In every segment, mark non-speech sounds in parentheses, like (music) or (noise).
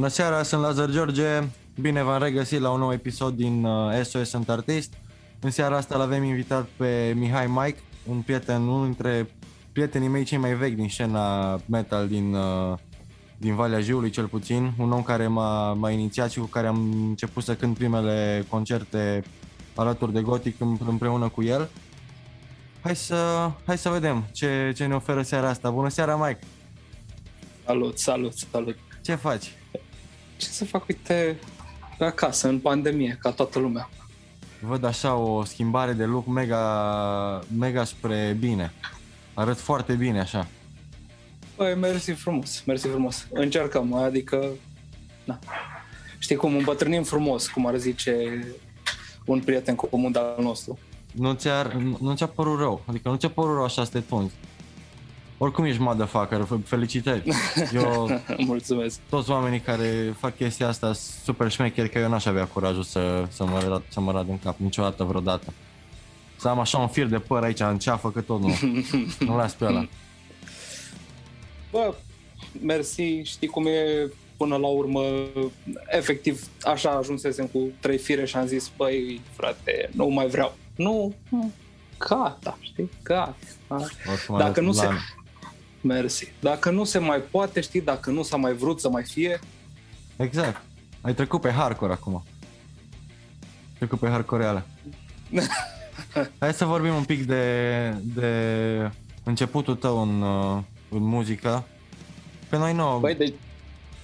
Bună seara, sunt Lazar George. Bine v-am regăsit la un nou episod din uh, SOS Sunt Artist. În seara asta l-avem invitat pe Mihai Mike, un prieten, unul dintre prietenii mei cei mai vechi din scena metal din, uh, din Valea Jiului cel puțin, un om care m-a, m-a inițiat și cu care am început să cânt primele concerte alături de Gothic împreună cu el. Hai să, hai să vedem ce, ce ne oferă seara asta. Bună seara, Mike! Salut, salut, salut! Ce faci? Ce să fac, uite, acasă, în pandemie, ca toată lumea. Văd așa o schimbare de look mega, mega spre bine. Arăt foarte bine așa. Păi, mersi frumos, mersi frumos. Încercăm, adică, na. Știi cum, îmbătrânim frumos, cum ar zice un prieten comun al nostru. Nu ți-a, nu ți-a părut rău, adică nu ți-a părut rău așa să te tunzi. Oricum ești motherfucker, felicitări. (laughs) Eu, Mulțumesc. Toți oamenii care fac chestia asta super șmecheri, că eu n-aș avea curajul să, să, mă, rad, să mă rad în cap niciodată, vreodată. Să am așa un fir de păr aici în ceafă, că tot nu. (laughs) nu las pe ăla. Bă, mersi, știi cum e până la urmă, efectiv, așa ajunsesem cu trei fire și am zis, băi, frate, nu mai vreau. Nu, gata, știi, gata. Dacă nu se... Mersi. Dacă nu se mai poate, știi, dacă nu s-a mai vrut să mai fie... Exact. Ai trecut pe hardcore acum. Trecut pe hardcore reale. (laughs) Hai să vorbim un pic de, de începutul tău în, uh, în muzică. Pe noi nu. Băi, de...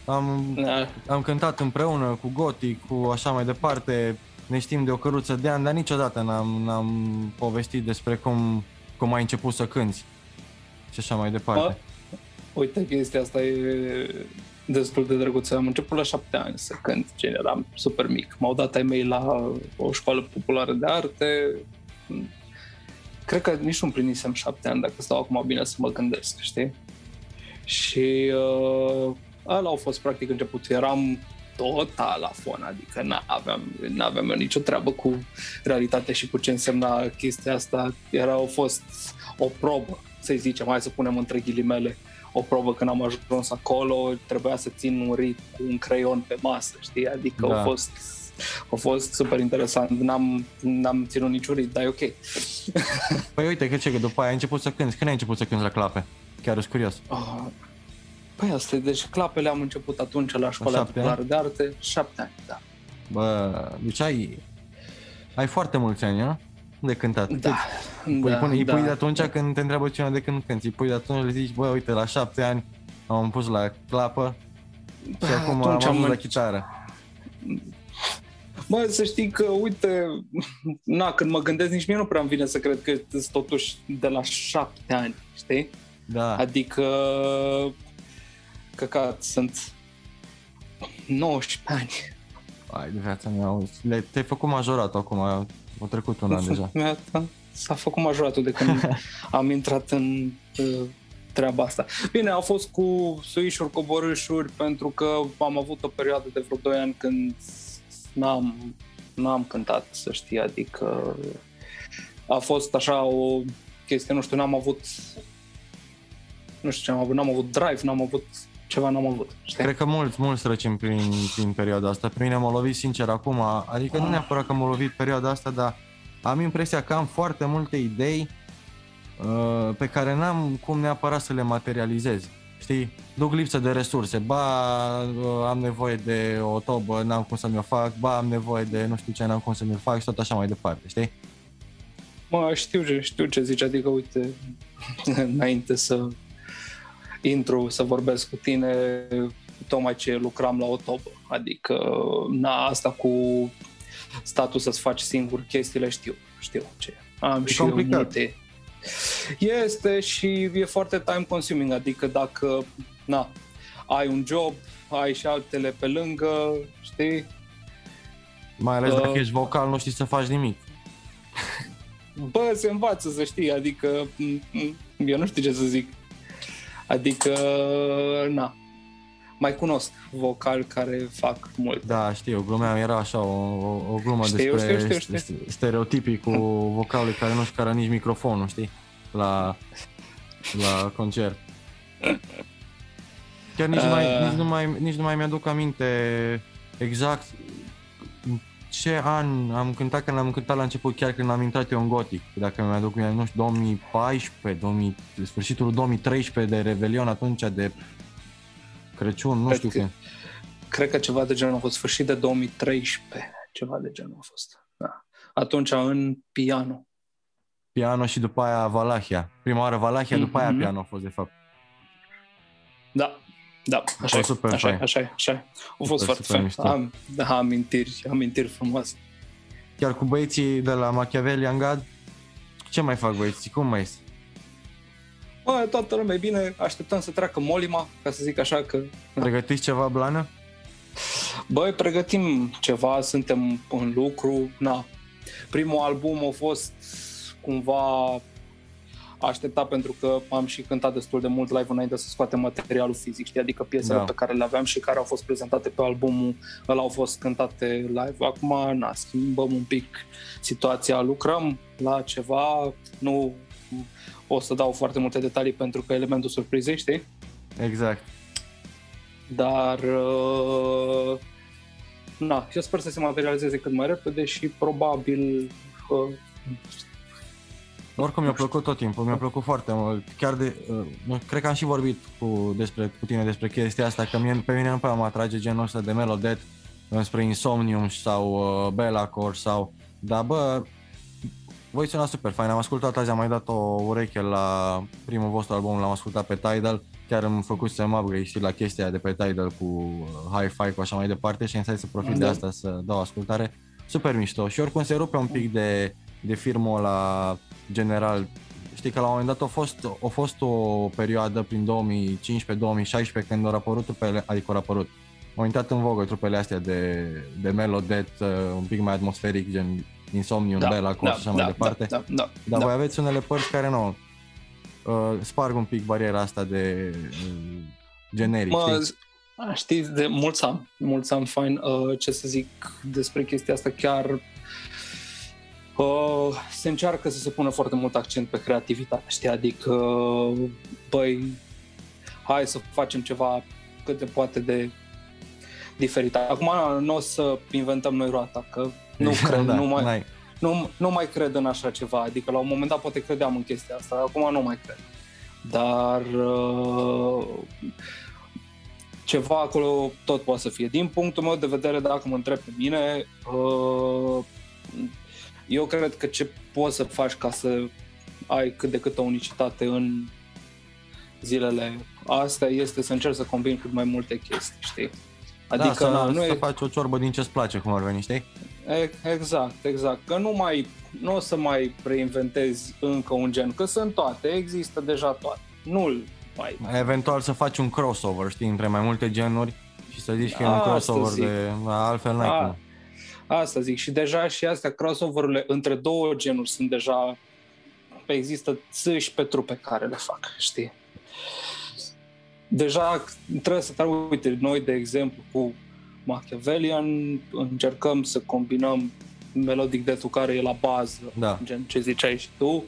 am, da. am cântat împreună cu Goti, cu așa mai departe. Ne știm de o căruță de ani, dar niciodată n-am, n-am povestit despre cum, cum ai început să cânti și așa mai departe. A, uite, chestia asta e destul de drăguță. Am început la șapte ani să cânt, gen eram super mic. M-au dat ai mei la o școală populară de arte. Cred că nici nu împlinisem șapte ani, dacă stau acum bine să mă gândesc, știi? Și uh, ăla au fost practic început. Eram total la fon, adică n-aveam, n-aveam nicio treabă cu realitatea și cu ce însemna chestia asta. Era, au fost o probă să zicem, hai să punem între ghilimele, o probă când am ajuns acolo, trebuia să țin un rit cu un creion pe masă, știi? Adică da. a fost a fost super interesant. N-am, n-am ținut niciun rit, dar e ok. (laughs) Păi uite că ce, că după aia ai început să cânti. Când ai început să cânti la clape? Chiar sunt curios. Uh, păi asta, deci clapele am început atunci la școala populară de arte, șapte ani, da. Bă, deci ai, ai foarte mulți ani, nu? De cântat. Da. Îi pui, da, îi da. pui de atunci când te întreabă cineva de când cânti. Îi pui de atunci le zici, bă, uite, la șapte ani am pus la clapă și bă, acum am ajuns la chitară. Bă, să știi că, uite, na, când mă gândesc, nici mie nu prea îmi vine să cred că sunt totuși de la șapte ani, știi? Da. Adică, căcat, sunt 19 ani. Ai de viața mea, te-ai făcut majorat acum, a trecut un an deja. (laughs) S-a făcut majoratul de când (laughs) am intrat în uh, treaba asta. Bine, a fost cu suișuri, coborâșuri, pentru că am avut o perioadă de vreo 2 ani când n-am, n-am cântat, să știi, adică a fost așa o chestie, nu știu, n-am avut nu știu ce am avut, n-am avut drive, n-am avut ceva n-am avut. Știi? Cred că mulți, mulți trecem prin, prin perioada asta. Pe mine m-a lovit sincer acum, adică nu neapărat că m-a lovit perioada asta, dar am impresia că am foarte multe idei uh, pe care n-am cum neapărat să le materializez. Știi? Duc lipsă de resurse. Ba, uh, am nevoie de o tobă, n-am cum să mi-o fac. Ba, am nevoie de nu știu ce, n-am cum să mi-o fac și tot așa mai departe, știi? Mă, știu ce, știu ce zici, adică uite, (laughs) înainte să intru să vorbesc cu tine tocmai ce lucram la o tobă. Adică, na, asta cu statul să-ți faci singur chestiile, știu, știu ce. Am e și complicat. multe. Este și e foarte time consuming, adică dacă, na, ai un job, ai și altele pe lângă, știi? Mai ales uh, dacă ești vocal, nu știi să faci nimic. Bă, se învață să știi, adică eu nu știu ce să zic. Adică, na, mai cunosc vocal care fac mult. Da, știu, glumea era așa, o, o, o glumă știu, despre știu, știu, știu. stereotipii cu vocalul care nu-și care nici microfonul, știi, la, la concert. Chiar nici, uh... mai, nici, nu mai, nici nu mai mi-aduc aminte exact ce an am cântat când am cântat la început, chiar când am intrat eu în Gothic, dacă mi-aduc, nu știu, 2014, 2000, sfârșitul 2013 de Revelion, atunci de Crăciun, nu Cred știu când. Cred că ceva de genul a fost sfârșit de 2013, ceva de genul a fost. Da. Atunci în piano. Piano și după aia Valahia. Prima oară Valahia, mm-hmm. după aia mhm. piano a fost de fapt. Da, da, așa, super așa, fain. așa, așa. A fost super, foarte fain. Am, da, amintiri, amintiri frumoase. Chiar cu băieții de la Machiavelli Angad, ce mai fac băieții? Cum mai este? Bă, toată lumea e bine, așteptăm să treacă Molima, ca să zic așa că... Pregătiți ceva, Blană? Băi, pregătim ceva, suntem în lucru, na. Primul album a fost cumva așteptat pentru că am și cântat destul de mult live înainte să scoatem materialul fizic, știi? adică piesele da. pe care le aveam și care au fost prezentate pe albumul ăla au fost cântate live. Acum, na, schimbăm un pic situația, lucrăm la ceva, nu o să dau foarte multe detalii pentru că elementul surprizei, știi? Exact. Dar uh, na, eu sper să se materializeze cât mai repede și probabil uh, oricum mi-a plăcut tot timpul, mi-a plăcut foarte mult. Chiar de, uh, cred că am și vorbit cu, despre, cu tine despre chestia asta, că mie, pe mine nu prea mă atrage genul ăsta de Melodet spre Insomnium sau uh, Bellacore sau... Dar bă, voi suna super fain, am ascultat azi, am mai dat o ureche la primul vostru album, l-am ascultat pe Tidal, chiar îmi făcut să mă upgrade și la chestia de pe Tidal cu uh, hi-fi cu așa mai departe și am să profit de da. asta să dau ascultare. Super mișto și oricum se rupe un pic de, de firmul la general. Știi că la un moment dat a fost, a fost o perioadă prin 2015-2016 când au apărut trupele, adică au apărut, au intrat în vogă trupele astea de, de melodet, uh, un pic mai atmosferic, gen Insomnium, da, Bella Cos da, și așa da, mai departe. Da, da, da, Dar da. voi aveți unele părți care nu uh, sparg un pic bariera asta de uh, generic, mă, știi? Știți, de mulți am, mulți am fain. Uh, ce să zic despre chestia asta, chiar uh, se încearcă să se pună foarte mult accent pe creativitate, știi? Adică, băi, hai să facem ceva cât de poate de diferit. Acum nu o să inventăm noi roata, că nu (laughs) cred, da, nu, mai, nu, nu mai cred în așa ceva. Adică la un moment dat poate credeam în chestia asta, acum nu mai cred. Dar uh, ceva acolo tot poate să fie. Din punctul meu de vedere, dacă mă întreb pe mine, uh, eu cred că ce poți să faci ca să ai cât de cât o unicitate în zilele astea este să încerci să combini cât mai multe chestii, știi? Da, adică da, să, nu să e... faci o ciorbă din ce-ți place, cum ar veni, știi? Exact, exact. Că nu mai, nu o să mai reinventezi încă un gen, că sunt toate, există deja toate. Nu-l mai... Eventual să faci un crossover, știi, între mai multe genuri și să zici că e un crossover zic. de... Altfel n-ai A, cum. Asta zic. Și deja și astea, crossover-urile între două genuri sunt deja... Există țâși pe trupe care le fac, știi? Deja trebuie să te uite, noi, de exemplu, cu Machiavellian, încercăm să combinăm melodic de care e la bază, da. gen ce ziceai și tu.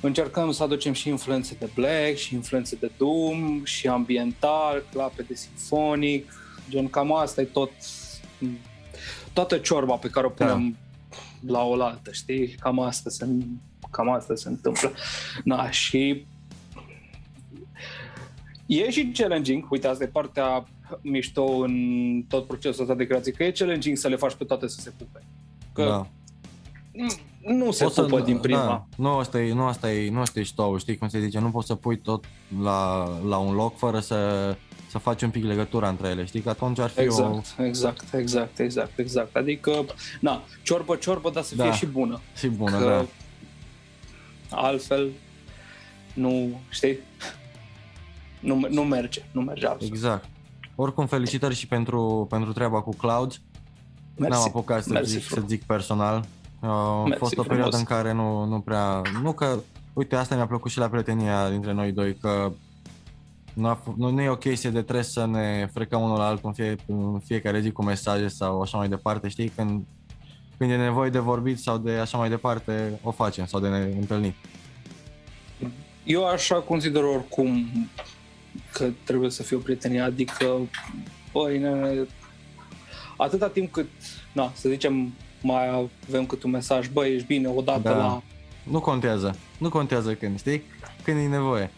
Încercăm să aducem și influențe de black, și influențe de doom, și ambiental, clape de sinfonic, gen cam asta e tot toată ciorba pe care o da. punem da. la oaltă, știi? Cam asta se, cam asta se întâmplă. Na, și e și challenging, uite, asta e partea mișto în tot procesul ăsta de creație, că e challenging să le faci pe toate să se pupe. Că da. nu se poți pupă să, din prima. Da, nu asta e, nu asta e, nu asta e ștou, știi cum se zice, nu poți să pui tot la, la un loc fără să, să faci un pic legătura între ele, știi, că atunci ar fi exact, o... Exact, exact, exact, exact, adică, na, ciorbă, ciorbă, dar să da, fie și bună. Și bună, că da. Altfel, nu, știi, nu, nu merge, nu merge altfel. Exact. Oricum, felicitări și pentru, pentru treaba cu Cloud. Mersi. N-am apucat să, Mersi, zic, să zic personal. a Mersi, fost o perioadă frumos. în care nu, nu prea... Nu că... Uite, asta mi-a plăcut și la prietenia dintre noi doi, că nu, a, nu, nu e o chestie de trebuie să ne frecăm unul la altul în, fie, în fiecare zi cu mesaje sau așa mai departe, știi? Când, când e nevoie de vorbit sau de așa mai departe, o facem sau de ne întâlni. Eu așa consider oricum că trebuie să fie o prietenie, adică, băi, nene, atâta timp cât, na, să zicem, mai avem cât un mesaj, băi, ești bine, odată Da. la, Nu contează. Nu contează când, știi? Când e nevoie.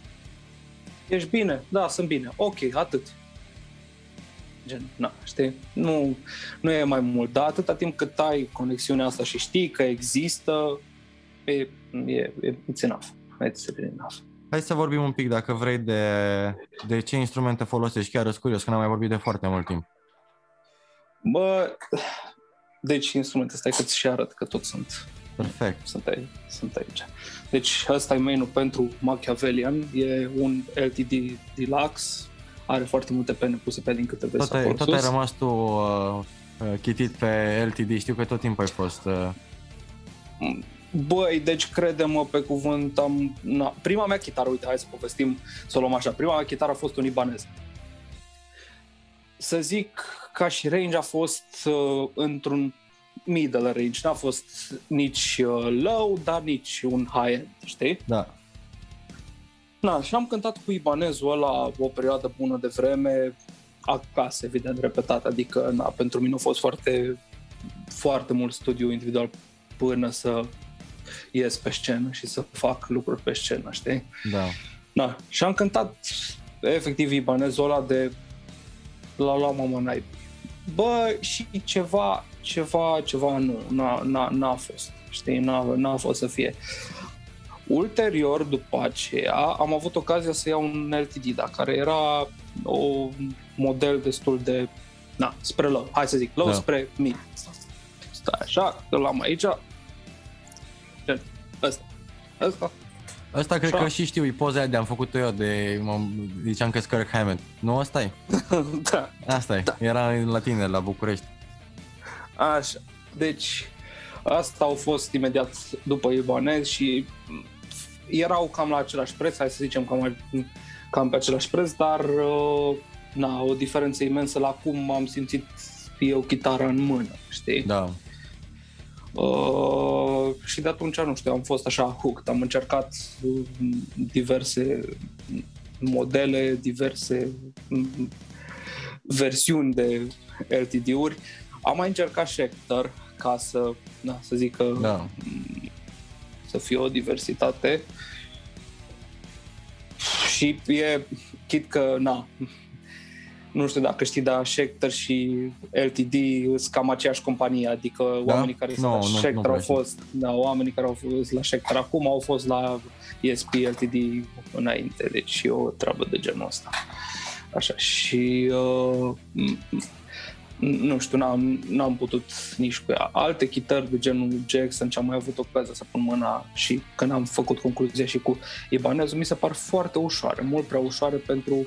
Ești bine? Da, sunt bine. Ok, atât. Gen, na, știi? Nu, nu e mai mult, dar atâta timp cât ai conexiunea asta și știi că există, e, e, e it's enough. It's really enough. Hai să vorbim un pic, dacă vrei, de, de ce instrumente folosești. Chiar sunt curios, că n-am mai vorbit de foarte mult timp. Bă, deci instrumente, stai că ți și arăt că tot sunt, Perfect. sunt, aici, sunt aici. Deci ăsta e main pentru Machiavellian, e un LTD Deluxe, are foarte multe pene puse pe din câte vezi Tot ai, acolo tot ai sus. rămas tu uh, uh, chitit pe LTD. Știu că tot timpul ai fost... Uh, Băi, deci crede-mă pe cuvânt, am, na, prima mea chitară, uite, hai să povestim, să o luăm așa, prima mea chitară a fost un ibanez. Să zic, ca și range a fost uh, într-un middle range, n-a fost nici uh, low, dar nici un high-end, știi? da. Na, și am cântat cu ibanezul ăla o perioadă bună de vreme, acasă, evident, repetat, adică na, pentru mine a fost foarte, foarte mult studiu individual până să ies pe scenă și să fac lucruri pe scenă, știi? Da. Na, și am cântat efectiv ibanezul ăla de la la mama naibii. Bă, și ceva, ceva, ceva nu, n-a, n-a, n-a fost, știi, n-a, n-a fost să fie. Ulterior, după aceea, am avut ocazia să iau un LTD, da, care era un model destul de, na, spre low, hai să zic, low Da. da. spre mid. Stai așa, îl am aici, gen, ăsta, ăsta, Asta cred Așa. că și știu, e poza aia de am făcut-o eu de, mă, ziceam că Kirk Hammett. Nu, asta e. (laughs) da, Asta e. Da. Era la tine, la București. Așa. Deci, asta au fost imediat după Ibanez și erau cam la același preț, hai să zicem cam, cam pe același preț, dar uh, na, o diferență imensă la cum am simțit eu chitara în mână, știi? Da. Uh, și de atunci, nu știu, am fost așa hooked, am încercat uh, diverse modele, diverse mm, versiuni de LTD-uri. Am mai încercat Schecter ca să, na, să zic că Da. să fie o diversitate. Și e, chit că, na, nu știu dacă știi, dar Schecter și LTD sunt cam aceeași companie, adică Da? oamenii care sunt Nu, la nu- nu Schecter prea au știu. fost, da, oamenii care au fost la Schecter acum au fost la ESP LTD înainte, deci e o treabă de genul ăsta. Așa, și uh, m- nu știu, n-am, n-am putut nici cu ea. Alte chitări de genul Jackson, ce am mai avut ocazia să pun mâna și când am făcut concluzia și cu Ibanezul, mi se par foarte ușoare, mult prea ușoare pentru,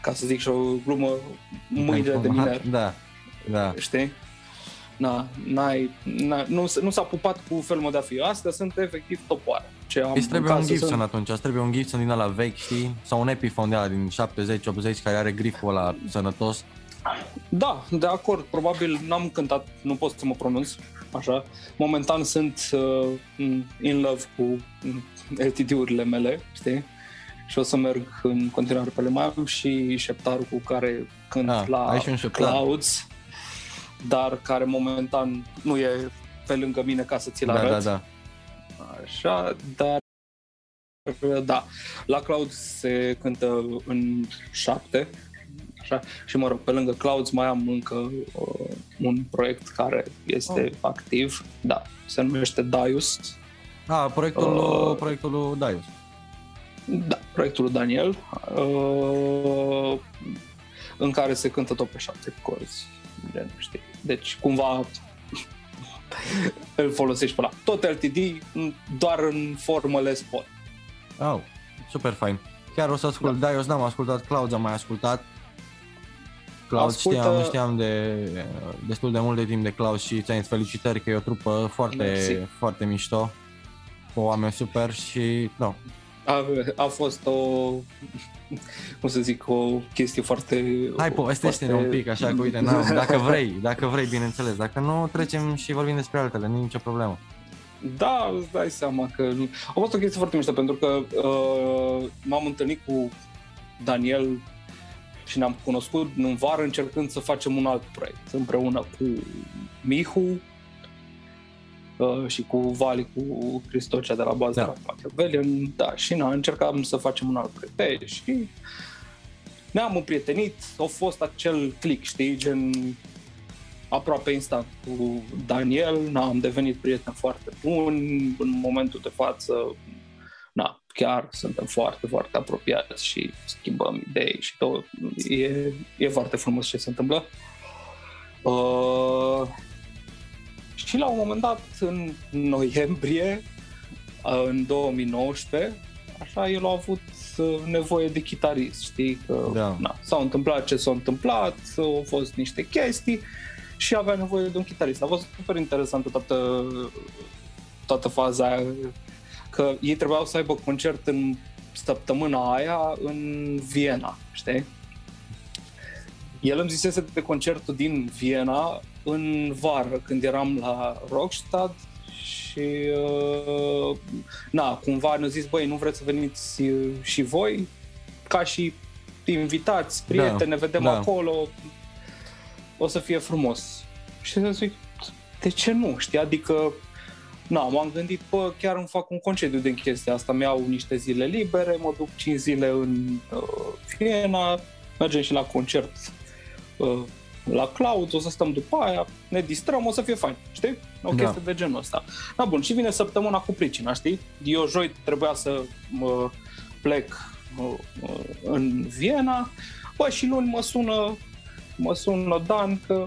ca să zic și o glumă, mâinile de miner, Da. Da. știi? Na, n-ai, n-ai, nu, s- nu s-a pupat cu felul meu de a fi. Astea sunt efectiv topoare. Ce am Îți trebuie în un casă Gibson sunt- atunci, îți trebuie un Gibson din ăla vechi, știi? Sau un Epiphone de ăla din 70-80 care are griful ăla sănătos. Da, de acord. Probabil n-am cântat, nu pot să mă pronunț așa. Momentan sunt uh, in love cu mm, (laughs) LTD-urile mele, știi? Și o să merg în continuare pe ele. Mai am și șeptarul cu care cânt Ah, la ai și un șeptar. Clouds, dar care momentan nu e pe lângă mine ca să ți-l Da, arăt. da, da. Așa, dar da, la Cloud se cântă în șapte, așa, și mă rog, pe lângă Clouds mai am încă uh, un proiect care este Oh. activ, da, se numește Daius, Ah, proiectul, Uh, proiectul lui Daius. Da, proiectul lui Daniel, uh, în care se cântă tot pe șapte corzi, gen, știi, deci cumva (laughs) îl folosești pe la tot LTD, doar în formă Les Paul. Oh, super fain. Chiar o să ascult da. Daius, n-am ascultat, Clouds am mai ascultat. Clouds Ascultă- știam, știam de destul de mult de timp de Clouds și ți felicitări că e o trupă foarte, Mersi. foarte mișto. Cu oameni super și, no, A, a fost o, cum să zic, o chestie foarte... Hai, povestește-ne un pic, așa că, uite, n-am, (laughs) dacă vrei, dacă vrei, bineînțeles. Dacă nu, trecem și vorbim despre altele, nu e nicio problemă. Da, îți dai seama că... A fost o chestie foarte mișto, pentru că uh, m-am întâlnit cu Daniel și ne-am cunoscut în vară încercând să facem un alt proiect împreună cu Mihu uh, și cu Vali, cu Cristocea de la bază Da. la Machiavellian, da, și na, încercam să facem un alt proiect și ne-am împrietenit, a fost acel click, știi, gen aproape instant cu Daniel, na, am devenit prieteni foarte buni, în momentul de față, na, chiar suntem foarte, foarte apropiați și schimbăm idei și tot. E, e foarte frumos ce se întâmplă. Uh, și la un moment dat, în noiembrie, uh, în 2019, așa, el a avut uh, nevoie de chitarist, știi? Că, Da. na, s-au întâmplat ce s-au întâmplat, au fost niște chestii și avea nevoie de un chitarist. A fost super interesantă toată, toată faza aia, că ei trebuiau să aibă concert în săptămâna aia în Viena, știi? El îmi zisese de concertul din Viena în vară, când eram la Rockstad și uh, na, cumva ne-a zis, băi, nu vreți să veniți uh, și voi? Ca și invitați, prieteni, Da, ne vedem da. acolo, o să fie frumos. Și să zic, de ce nu, știi? Adică, na, m-am gândit, bă, chiar îmi fac un concediu din chestia asta, mi-au niște zile libere, mă duc 5 zile în uh, Viena, mergem și la concert uh, la Cloud, o să stăm după aia, ne distrăm, o să fie fain, știi? O Da. chestie de genul ăsta. Da, bun, și vine săptămâna cu pricina, știi? Eu joi trebuia să mă plec uh, uh, în Viena, bă, și luni mă sună, mă sună Dan că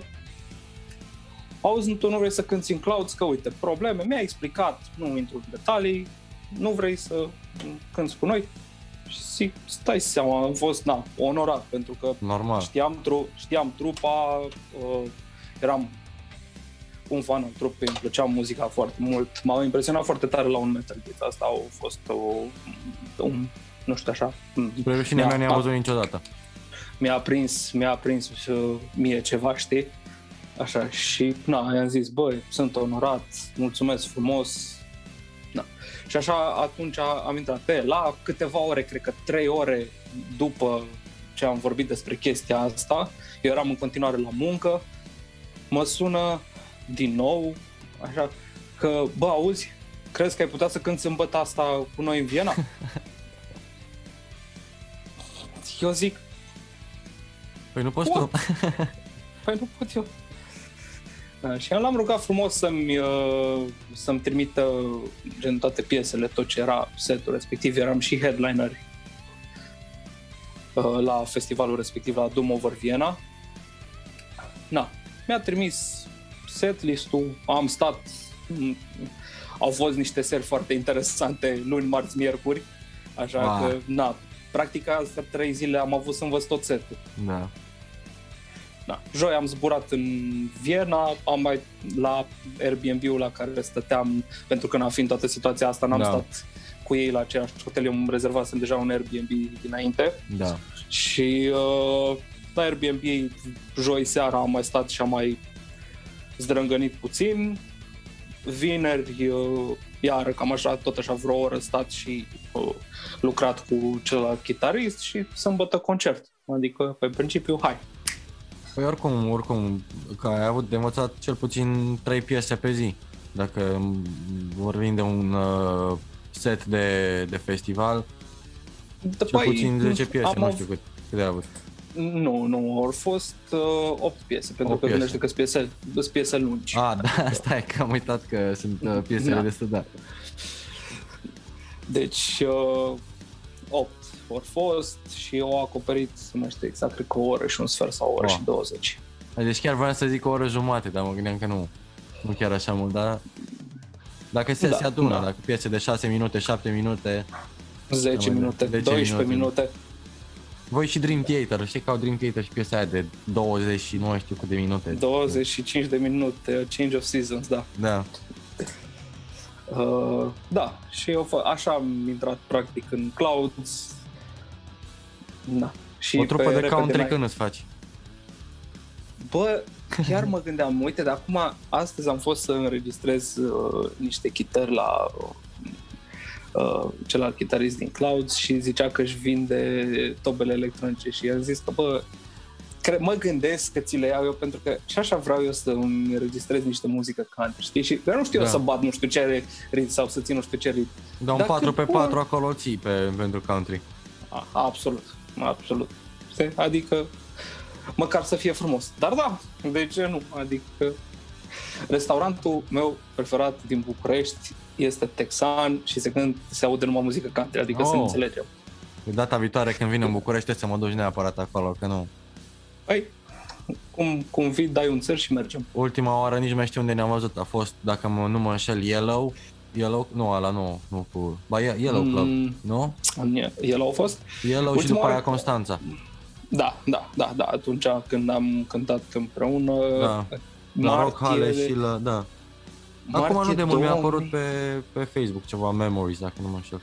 auzi, tu nu vrei să cânti în Clouds, că uite, probleme, mi-a explicat, nu intru în detalii, nu vrei să cânti cu noi? Și zic, stai seama, am fost, na, onorat, pentru că Normal. știam, tru- știam trupa, uh, eram un fan al trupei, îmi plăcea muzica foarte mult, m-a impresionat foarte tare la un metal beat, asta a fost o, un, nu știu așa, Spre rușinea mea Mi-a- n-am văzut niciodată. mi-a prins, mi-a prins uh, mie ceva, știi? Așa, și na, i-am zis, băi, sunt onorat, mulțumesc frumos. Na. Și așa atunci am intrat pe el. la câteva ore, cred că trei ore după ce am vorbit despre chestia asta, eu eram în continuare la muncă, mă sună din nou, așa, că, bă, auzi, crezi că ai putea să cânti sâmbătă asta cu noi în Viena? (laughs) Eu zic, Păi nu poți What? tu. Păi nu pot eu. Da, și l-am rugat frumos să-mi, uh, să-mi trimită gen toate piesele, tot ce era setul respectiv. Eram și headliner uh, la festivalul respectiv, la Doom Over Viena. Na, mi-a trimis setlist-ul, am stat, m- au fost niște seri foarte interesante luni, marți, miercuri, așa Ah. că, na, practic astea trei zile am avut să învăț tot setul. Da. Da. Joi am zburat în Viena, am mai la Airbnb-ul la care stăteam, pentru că n-a fiind toată situația asta, n-am Da. da. stat cu ei la aceeași hotel, eu îmi rezervasem deja un Airbnb dinainte Da. și uh, la Airbnb joi seara am mai stat și am mai zdrângănit puțin. Vineri, uh, iară cam așa, tot așa vreo oră stat și uh, lucrat cu celălalt chitarist și sâmbătă concert. Adică, pe principiu, hai. Păi oricum, oricum, că ai avut de învățat cel puțin 3 piese pe zi. Dacă m, vorbim de un uh, set de, de festival, Da, cel puțin 10 piese, am nu av- știu cât, cât de ai avut. Nu, nu, au fost uh, 8 piese, pentru Opt că piese. gândește că sunt piese, sunt piese lungi. Ah, da, (laughs) stai că am uitat că sunt uh, piesele Da. de studat. Deci, uh, 8 au fost și au acoperit, nu mai știu exact, cred că o oră și un sfert sau o oră Wow. și 20. Deci chiar vreau să zic o oră jumate, dar mă gândeam că nu, nu chiar așa mult, dar dacă se, Da, se adună, da. dacă piese de 6 minute, 7 minute, 10 Da, mă, minute, 10 12 minute. minute. voi și Dream Theater, știi că au Dream Theater și piesa aia de 20 și nu mai știu câte minute. 25 de minute, Change of Seasons, da. Da, Uh, da, și eu fă, așa am intrat practic în Clouds. Da. Și o trupă pe de repede country mai- când îți faci? Bă, chiar mă gândeam, uite, de acum, astăzi am fost să înregistrez uh, niște chitări la uh, celălalt chitarist din Clouds și zicea că își vinde tobele electronice și i-am zis că, bă, cre- mă gândesc că ți le iau eu pentru că și așa vreau eu să îmi înregistrez niște muzică country, știi? Și eu nu știu Da. eu să bat nu știu ce ritm sau să țin nu știu ce ritm. Dar un Dacă 4 pe pot- 4 acolo ții pe, pentru country. A, absolut, absolut. Știi? Adică măcar să fie frumos. Dar da, de ce nu? Adică restaurantul meu preferat din București este texan și se când se aude numai muzică country, adică oh. să Oh. ne înțelegem. De data viitoare când vin în București trebuie să mă duci neapărat acolo, că nu. Păi, cum, cum vii, dai un țăr și mergem. Ultima oară nici nu mai știu unde ne-am văzut, a fost, dacă mă, nu mă înșel, Yellow, Yellow, nu, ala nu, nu cu, ba Ye- Yellow Club, Mm. nu? El au fost? Yellow și Ultima după aia oară- Constanța. Da, da, da, da, atunci când am cântat împreună, Da. La Rock Hall și la, da. Acum nu de mult mi-a 2000. apărut pe, pe Facebook ceva memories, dacă nu mă înșel.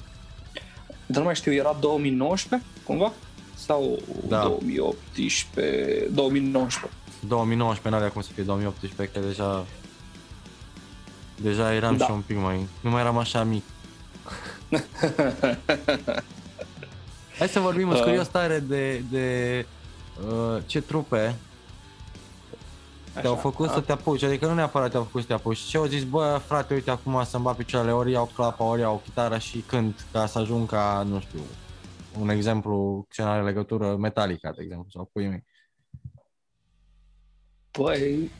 Dar nu mai știu, era 2019, cumva? Sau Da. 2018, 2019. 2019 n-avea cum să fie 2018, că deja deja eram Da. și un pic mai, nu mai eram așa mic. (laughs) Hai să vorbim, uh. Uh. curios tare de, de uh, ce trupe te-au Așa, făcut a? să te apuci, adică nu neapărat te-au făcut să te apuci. Ce au zis, bă, frate, uite acum să-mi bat picioarele, ori iau clapa, ori iau chitara și cânt ca să ajung ca, nu știu, un exemplu ce are legătură Metallica, de exemplu, sau puii mei. Păi,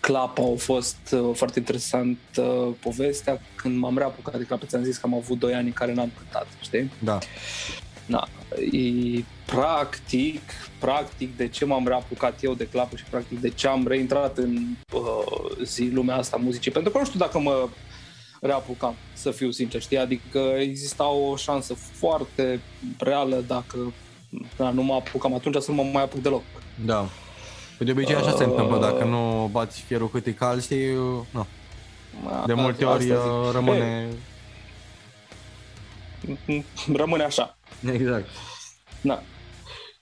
Clapa a fost uh, foarte interesant uh, povestea când m-am reapucat de Clapa, ți-am zis că am avut 2 ani în care n-am cântat, știi? Da, Na, e, practic, practic de ce m-am reapucat eu de clapă și practic de ce am reintrat în uh, zi lumea asta a muzicii, pentru că nu știu dacă mă reapucam, să fiu sincer, știi? Adică exista o șansă foarte reală dacă da, nu mă apucam atunci să nu mă mai apuc deloc. da. Păi de obicei așa se Uh. întâmplă, dacă nu bați fierul cât e cald, știi, nu. De multe Asta ori zic. uh, rămâne... E, rămâne așa. Exact. Da.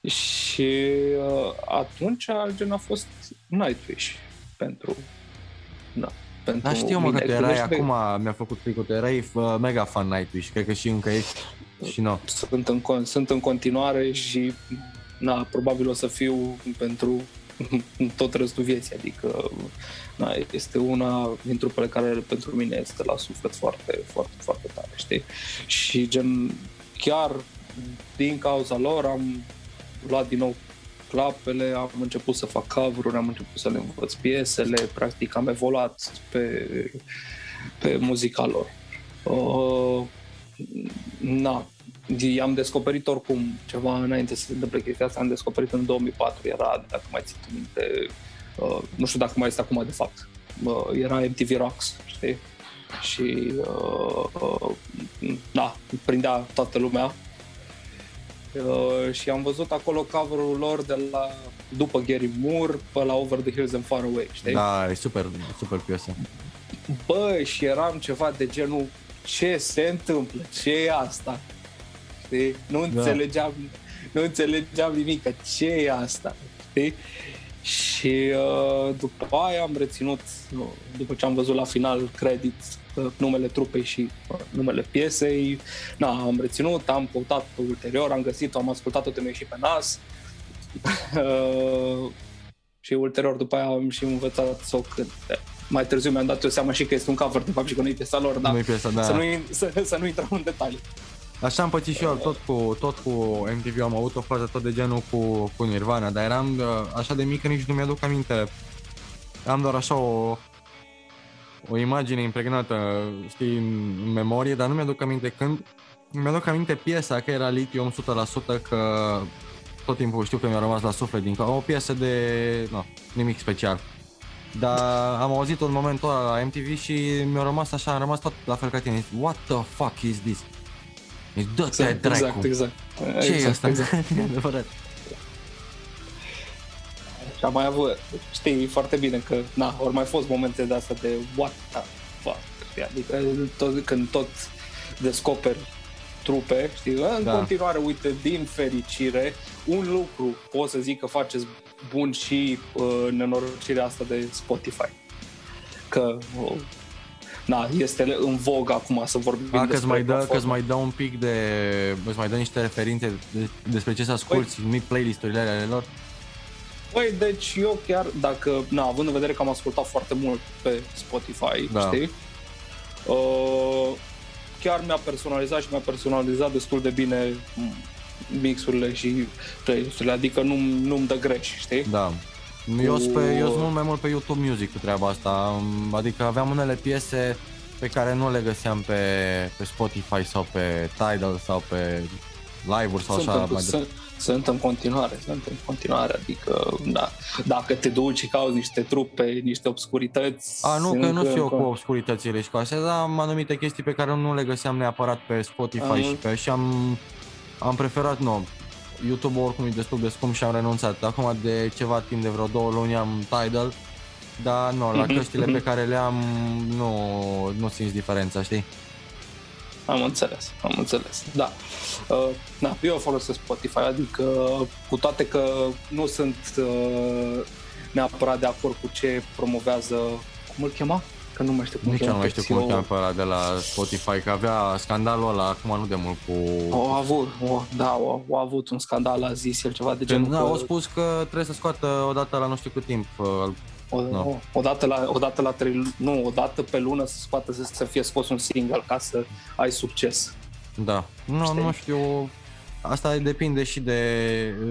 Și uh, atunci gen a fost Nightwish pentru da, pentru Dar știu mă că mine. tu erai Cunoști- acum, mi-a făcut frică, tu erai uh, mega fan Nightwish, cred că și încă ești și nu. sunt în, con- sunt în continuare și na, probabil o să fiu pentru (laughs) tot restul vieții, adică na, este una din trupele care pentru mine este la suflet foarte, foarte, foarte tare, știi? Și gen, chiar din cauza lor am luat din nou clapele, am început să fac cover am început să le învăț piesele, practic am evoluat pe, pe muzica lor. Uh, na, i-am descoperit oricum ceva înainte să se întâmple chestia asta, am descoperit în 2004, era, dacă mai țin minte, uh, nu știu dacă mai este acum de fapt, uh, era MTV Rocks, știi? Și uh, uh, da, prindea toată lumea Uh, și am văzut acolo cover-ul lor de la după Gary Moore pe la Over the Hills and Far Away, știi? Da, e super, super piesă. Bă, și eram ceva de genul ce se întâmplă, ce e asta? Știi? Nu Da. înțelegeam, nu înțelegeam nimic, ce e asta? Știi? Și uh, după aia am reținut, uh, după ce am văzut la final credit uh, numele trupei și uh, numele piesei, na, am reținut, am căutat ulterior, am găsit-o, am ascultat-o de mi și pe nas. Uh, și ulterior după aia am și învățat să o cânt. Mai târziu mi-am dat eu seama și că este un cover de fapt și că nu e piesa lor, dar Nu-i piesa, da. să, nu, să, să nu intrăm în detalii. Așa am pățit și eu, tot cu, tot cu MTV am avut o fază tot de genul cu, cu Nirvana, dar eram uh, așa de mic că nici nu mi-aduc aminte. Am doar așa o, o imagine impregnată, știi, în, în memorie, dar nu mi-aduc aminte când. Mi-aduc aminte piesa, că era Lithium 100%, că tot timpul știu că mi-a rămas la suflet din o piesă de, no, nimic special. Dar am auzit-o în momentul ăla la MTV și mi-a rămas așa, am rămas tot la fel ca tine. What the fuck is this? Deci dă-te Exact, dracu. exact, exact. Ce exact, e asta? Exact. (laughs) E adevărat. Și am mai avut, știi foarte bine că, na, ori mai fost momente de asta de what the fuck, știi? adică tot, când tot descoperi trupe, știi, în Da. continuare, uite, din fericire, un lucru pot să zic că faceți bun și uh, nenorocirea asta de Spotify. Că, uh, na, este în vog acum să vorbim A, că despre mai dă, că platformă. mai dă un pic de, îți mai dă niște referințe de, despre ce să asculti, Păi- mic playlist-urile ale lor. Păi, deci eu chiar, dacă, na, având în vedere că am ascultat foarte mult pe Spotify, Da. știi? Uh, chiar mi-a personalizat și mi-a personalizat destul de bine mm, mixurile și playlisturile, adică nu, nu-mi dă greș, știi? Da. Eu sunt, pe, eu Cu- sunt mult mai mult pe YouTube Music cu treaba asta, adică aveam unele piese pe care nu le găseam pe, pe Spotify sau pe Tidal sau pe live-uri sau sunt, așa în, mai sunt, sunt în continuare, sunt în continuare, adică da, dacă te duci și cauți niște trupe, niște obscurități... A, nu, că nu încă- știu eu cu încă- obscuritățile și cu astea, dar am anumite chestii pe care nu le găseam neapărat pe Spotify Mhm. și pe și am, am preferat, nu, YouTube oricum e destul de scump și am renunțat. Acum de ceva timp, de vreo două luni am Tidal, dar nu, la Mhm, căștile mhm. pe care le am nu, nu simți diferența, știi? Am înțeles, am înțeles, da. Uh, da, eu folosesc Spotify, adică cu toate că nu sunt uh, neapărat de acord cu ce promovează, cum îl chema? Că nu mai știu cum Nici eu cheamă nu mai pe știu cum îl CEO. cheamă pe ăla de la Spotify, că avea scandalul ăla acum nu de mult cu... Au avut, o, da, au, au avut un scandal, a zis el ceva de genul Da, că au spus că trebuie să scoată odată la nu știu cât timp. Uh, o, da. o, odată, la, odată la trei, lu- nu, odată pe lună să scoată să, să fie scos un single ca să ai succes. Da. Nu, Știi? nu știu. Asta depinde și de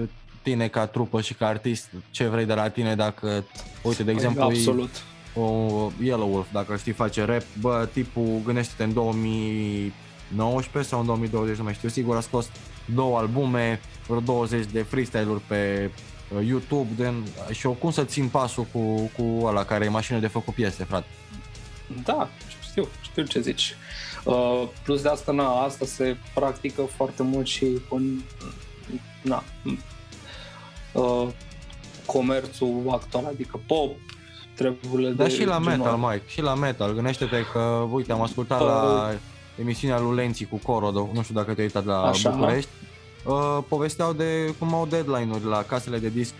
uh, tine ca trupă și ca artist, ce vrei de la tine dacă, uite, de exemplu, e Absolut. o Yellow Wolf, dacă știi face rap, bă, tipul, gândește-te în 2019 sau în 2020, nu mai știu, sigur a scos două albume, vreo 20 de freestyle-uri pe uh, YouTube, de, și eu cum să țin pasul cu, cu ăla care e mașină de făcut piese, frate. Da, știu, știu ce zici. Uh, plus de asta, na, asta se practică foarte mult și în na, uh, comerțul actual, adică pop, treburile Dar de și la genul metal, ăla. Mike, și la metal. Gândește-te că, uite, am ascultat la emisiunea lui Lenții cu Corodo, nu știu dacă te-ai uitat la Așa. București. Uh, povesteau de cum au deadline-uri la casele de disc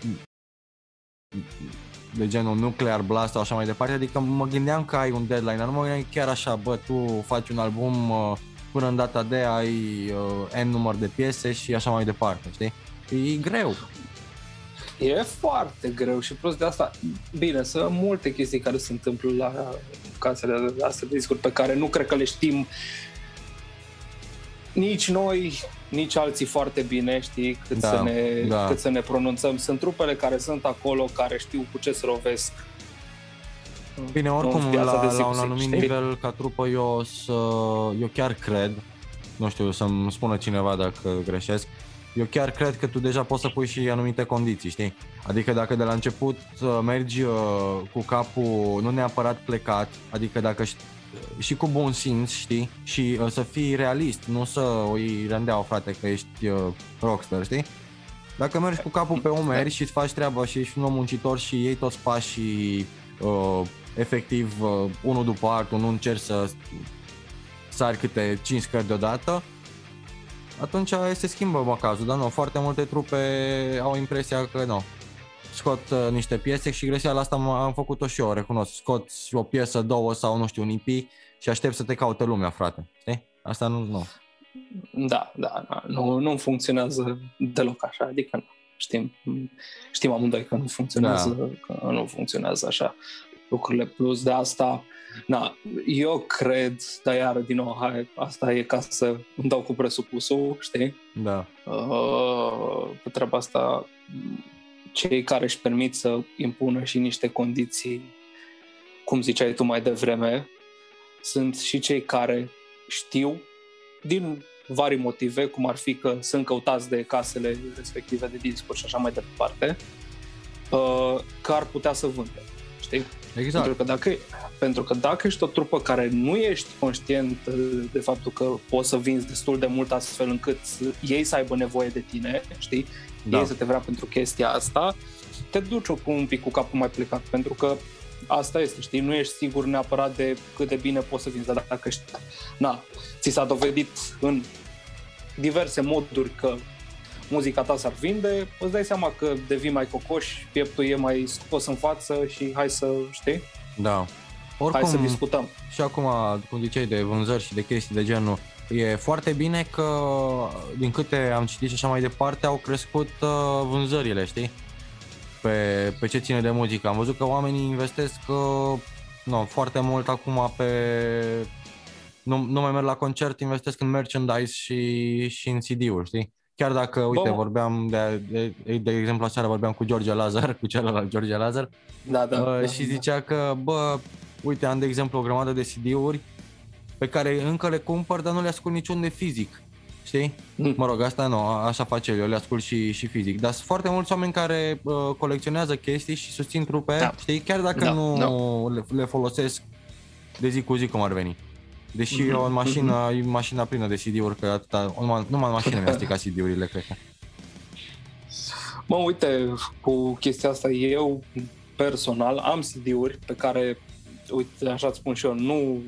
de genul Nuclear Blast sau așa mai departe, adică mă gândeam că ai un deadline, dar nu mă gândeam chiar așa, bă, tu faci un album uh, până în data de ai uh, N număr de piese și așa mai departe, știi? E greu. E foarte greu și plus de asta, bine, sunt multe chestii care se întâmplă la casele astea de discuri pe care nu cred că le știm nici noi, nici alții foarte bine, știi, cât, Da, să, ne, da. cât să ne pronunțăm. Sunt trupele care sunt acolo, care știu cu ce se lovesc. Bine, în oricum, viața la, de zi la cu un zi, anumit știi? nivel, ca trupă, eu, să, eu chiar cred, nu știu, să-mi spună cineva dacă greșesc, eu chiar cred că tu deja poți să pui și anumite condiții, știi? Adică dacă de la început uh, mergi uh, cu capul nu neapărat plecat, adică dacă ș- și cu bun simț, știi? Și uh, să fii realist, nu să o iei randeau, frate, că ești uh, rockstar, știi? Dacă mergi cu capul pe umeri și îți faci treaba și ești un om muncitor și iei toți pașii uh, efectiv uh, unul după altul, nu încerci să sari câte 5 scări deodată, atunci se schimbă mă cazul, dar nu, foarte multe trupe au impresia că nu, scot uh, niște piese și greșeala asta m- am făcut-o și eu, recunosc, scoți o piesă, două sau nu știu, un EP și aștept să te caute lumea, frate, știi? Asta nu, nu. Da, da, da nu, nu funcționează deloc așa, adică nu. Știm, știm amândoi că nu funcționează, da. că nu funcționează așa lucrurile. Plus de asta, na, eu cred, dar iar din nou, hai, asta e ca să îmi dau cu presupusul, știi? Da, Uh, pe treaba asta, cei care își permit să impună și niște condiții, cum ziceai tu mai devreme, sunt și cei care știu din vari motive, cum ar fi că sunt căutați de casele respective de discuri și așa mai departe, uh, că ar putea să vândă. Știi? exact. Pentru că, dacă, pentru că dacă ești o trupă care nu ești conștient uh, de faptul că poți să vinzi destul de mult astfel încât ei să aibă nevoie de tine, știi? Da. Ei să te vrea pentru chestia asta, te duci cu un pic cu capul mai plecat, pentru că asta este, știi? Nu ești sigur neapărat de cât de bine poți să vinzi, dar dacă ești, na, ți s-a dovedit în diverse moduri că muzica ta s-ar vinde, îți dai seama că devii mai cocoș, pieptul e mai scos în față și hai să, știi, Da. hai să Oricum, discutăm. și acum, cum ziceai, de vânzări și de chestii de genul, e foarte bine că, din câte am citit și așa mai departe, au crescut uh, vânzările, știi? pe, pe ce ține de muzică. Am văzut că oamenii investesc uh, no, foarte mult acum pe... Nu, nu mai merg la concert, investesc în merchandise și, și în CD-uri, știi? Chiar dacă, uite, Bă, vorbeam de, de, de exemplu, aseară vorbeam cu George Lazar, (laughs) cu celălalt George Lazar, da, da, uh, da, și zicea da. că, bă, uite, am de exemplu o grămadă de CD-uri pe care încă le cumpăr, dar nu le ascult niciun de fizic. Știi? Mm. Mă rog, asta nu, așa face eu, le ascult și, și fizic. Dar sunt foarte mulți oameni care uh, colecționează chestii și susțin trupe, da. știi? Chiar dacă da, nu da. Le, le folosesc de zi cu zi cum ar veni. Deși mm-hmm. eu în mașină, mm-hmm. mașina plină de CD-uri, că atâta, numai, numai în mașină mi-a stricat CD-urile, cred că. Mă, uite, cu chestia asta, eu personal am CD-uri pe care, uite, așa spun și eu, nu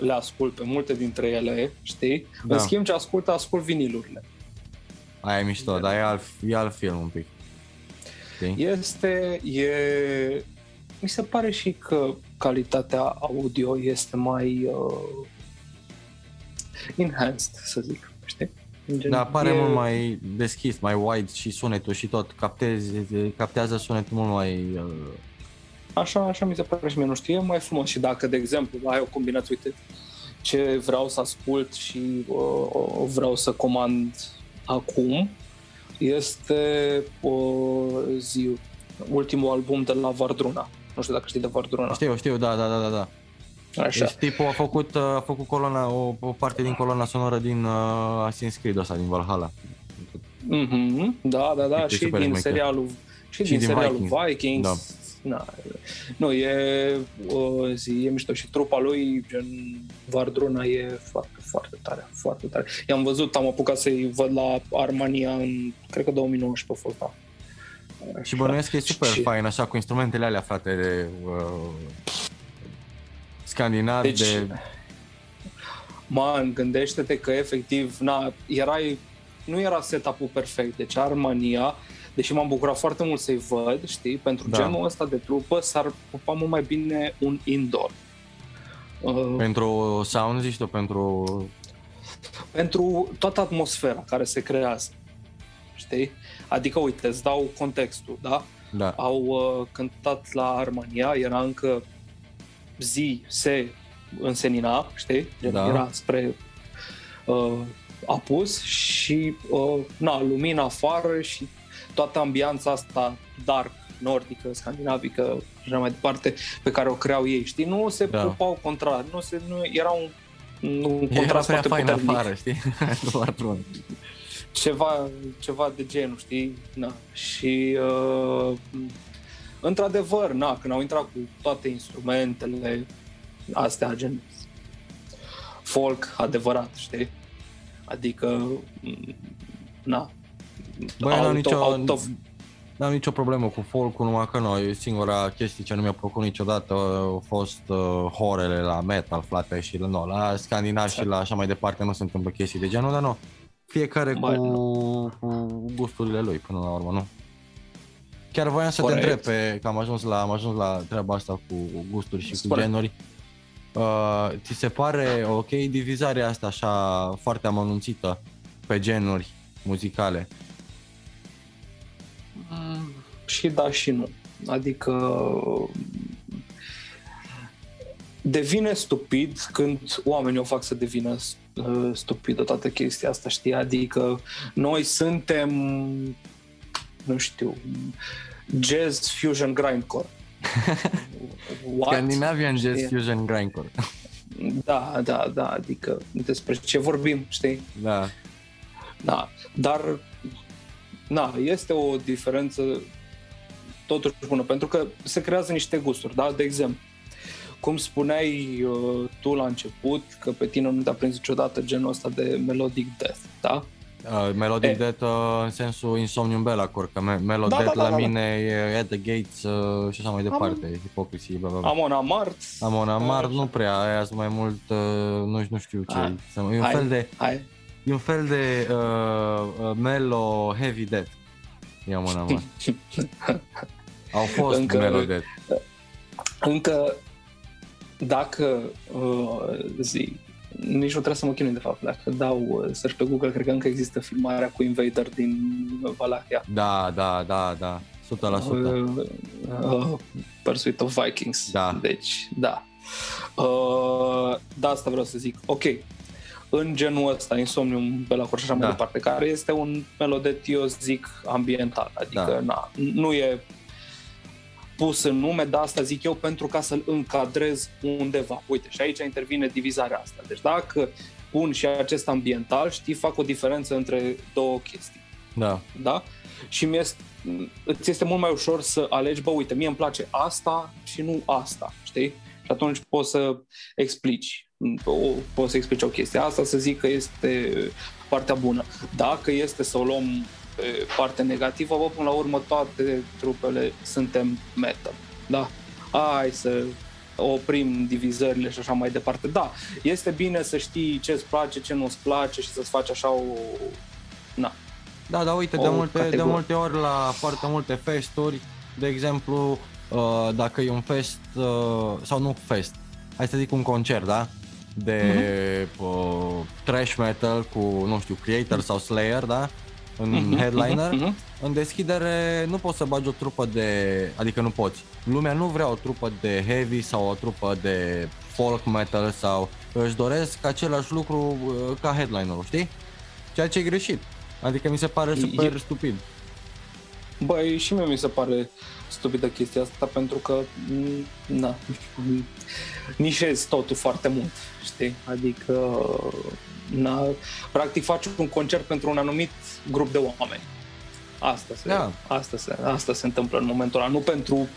le ascult pe multe dintre ele, știi? Da. În schimb, ce ascult, ascult vinilurile. Aia e mișto, dar e alt, e alt film un pic. Știi? Este, e... Mi se pare și că calitatea audio este mai uh, enhanced, să zic, știi? Gen, da, pare e... mult mai deschis, mai wide și sunetul și tot, capteze, captează sunetul mult mai... Uh... Așa, așa mi se pare și mie, nu știu, e mai frumos și dacă, de exemplu, ai o combinație, uite, ce vreau să ascult și uh, vreau să comand acum este uh, zi, ultimul album de la Vardruna. Nu știu dacă știi de Vardruna. Știu, știu, da, da, da, da. da. Așa. Deci tipul a făcut, uh, a făcut colona, o, o parte din colona sonoră din uh, Assassin's Creed ăsta, din Valhalla. Mm-hmm, da, da, da, și din serialul, și, și din, din serialul Vikings. Vikings. Da. Na, nu, e, o zi, e mișto și trupa lui, gen Vardruna, e foarte, foarte tare, foarte tare. I-am văzut, am apucat să-i văd la Armania în, cred că 2019 a fost, da. Și bănuiesc că e super și... fain, așa, cu instrumentele alea, frate, de uh, scandinavi, deci, de... Man, gândește-te că efectiv, na, erai, nu era setup-ul perfect, deci Armania, deși m-am bucurat foarte mult să-i văd, știi, pentru da. genul ăsta de trupă s-ar pupa mult mai bine un indoor. Uh, pentru sound, zici tu, pentru... Pentru toată atmosfera care se creează, știi? Adică, uite, îți dau contextul, da? Da. Au uh, cântat la Armania, era încă zi, se însenina, știi? Da. Era spre uh, apus și uh, na, lumina afară și toată ambianța asta dark, nordică, scandinavică și mai departe, pe care o creau ei, știi? Nu se da. pupau contra, nu, se, nu era un, un contrast foarte puternic. afară, știi? (laughs) Doar ceva, ceva de genul, știi? Na. Și uh, într-adevăr, na, când au intrat cu toate instrumentele astea, gen folk adevărat, știi? Adică, na, Băi, n-am nicio, n-am nicio problemă cu folk numai că nu, e singura chestie ce nu mi-a plăcut niciodată au fost uh, horele la metal, frate, și no, la scandinav și la așa mai departe nu se întâmplă chestii de genul, dar nu. Fiecare cu, cu gusturile lui până la urmă, nu? Chiar voiam să Corect. te întreb, pe, că am ajuns, la, am ajuns la treaba asta cu gusturi și Spune. cu genuri. Uh, ți se pare ok divizarea asta așa foarte amănunțită pe genuri muzicale? Mm, și da și nu. Adică devine stupid când oamenii o fac să devină uh, stupidă toată chestia asta, știi? Adică noi suntem, nu știu, jazz fusion grindcore. (laughs) Scandinavian jazz yeah. fusion grindcore. (laughs) Da, da, da, adică despre ce vorbim, știi? Da. Da, dar na, este o diferență totuși bună, pentru că se creează niște gusturi, da? De exemplu, cum spuneai uh, tu la început, că pe tine nu te-a prins niciodată genul ăsta de melodic death, da? Uh, melodic e. death uh, în sensul Insomnium Bellacor, că me- melodic da, da, da, la da, da. mine e At the Gates uh, și așa mai departe, Am... Hypocrisy, bla, bla, bla. Amon Amart. Amon Amart nu prea, aia sunt mai mult, uh, nu, nu știu ce, hai. e un hai. fel de... Hai E un fel de uh, uh, melo heavy death. Ia mă mă. (laughs) Au fost încă, melo death. Încă dacă uh, zi, nici nu trebuie să mă chinui de fapt, dacă dau uh, search pe Google, cred că încă există filmarea cu Invader din Valahia. Da, da, da, da. 100%. Uh, Pursuit of Vikings. Da. Deci, da. Uh, da, asta vreau să zic. Ok, în genul ăsta, Insomnium, pe la și așa Da. mai departe, care este un melodet, eu zic, ambiental. Adică, Da. na, nu e pus în nume, dar asta zic eu pentru ca să-l încadrez undeva. Uite, și aici intervine divizarea asta. Deci dacă pun și acest ambiental, știi, fac o diferență între două chestii Da. da? Și mi este, îți este mult mai ușor să alegi, bă, uite, mie îmi place asta și nu asta, știi? Și atunci poți să explici, o, poți să explici o chestie. Asta să zic că este partea bună. Dacă este să o luăm pe partea negativă, bă, până la urmă toate trupele suntem metal, da? Hai să oprim divizările și așa mai departe. Da, este bine să știi ce îți place, ce nu-ți place și să-ți faci așa o... Na, Da, da, uite, de O multe, de categorie. multe ori la foarte multe festuri, de exemplu, uh, dacă e un fest, uh, sau nu fest, hai să zic un concert, da? De Mhm. uh, trash metal cu, nu știu, Creator sau Slayer, da? În Mhm, headliner. mhm, mhm. În deschidere nu poți să bagi o trupă de... Adică nu poți. Lumea nu vrea o trupă de heavy sau o trupă de folk metal sau își doresc același lucru uh, ca headlinerul, știi? Ceea ce e greșit. Adică mi se pare E- super e- stupid. Băi, și mie mi se pare stupidă chestia asta pentru că m, na, (laughs) nișezi totul foarte mult, știi? Adică na, practic faci un concert pentru un anumit grup de oameni. Asta se, Da. asta se, asta se întâmplă în momentul ăla, nu pentru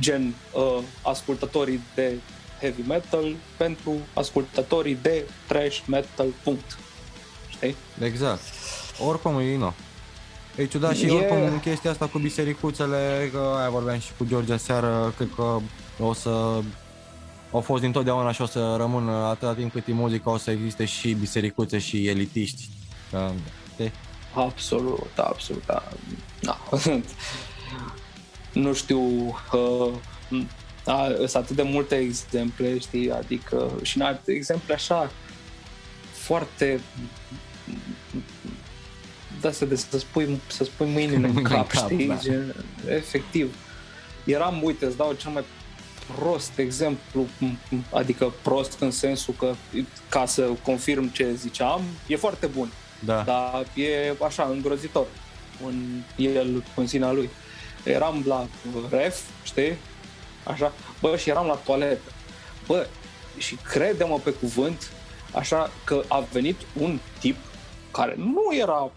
gen uh, ascultătorii de heavy metal, pentru ascultătorii de trash metal, punct. Știi? Exact. Oricum, e, no. E ciudat și E- oricum chestia asta cu bisericuțele, că aia vorbeam și cu George seară, cred că o să au fost dintotdeauna și o să rămână atâta timp cât e muzica, o să existe și bisericuțe și elitiști. Că, știi? Absolut, absolut. Da. Da. (laughs) nu știu, uh, da, sunt atât de multe exemple, știi, adică și în alte exemple așa foarte da, să, de, să, spui, să spui mâinile în (laughs) Mâinile în cap, cap, știi, da. gen, efectiv. Eram, uite, îți dau cel mai prost exemplu, m- m- adică prost în sensul că, ca să confirm ce ziceam, e foarte bun Da. dar e așa, îngrozitor în el, în sinea lui. Eram la ref, știi? Așa, bă, și eram la toaletă. Bă, și crede-mă pe cuvânt, așa că a venit un tip care nu era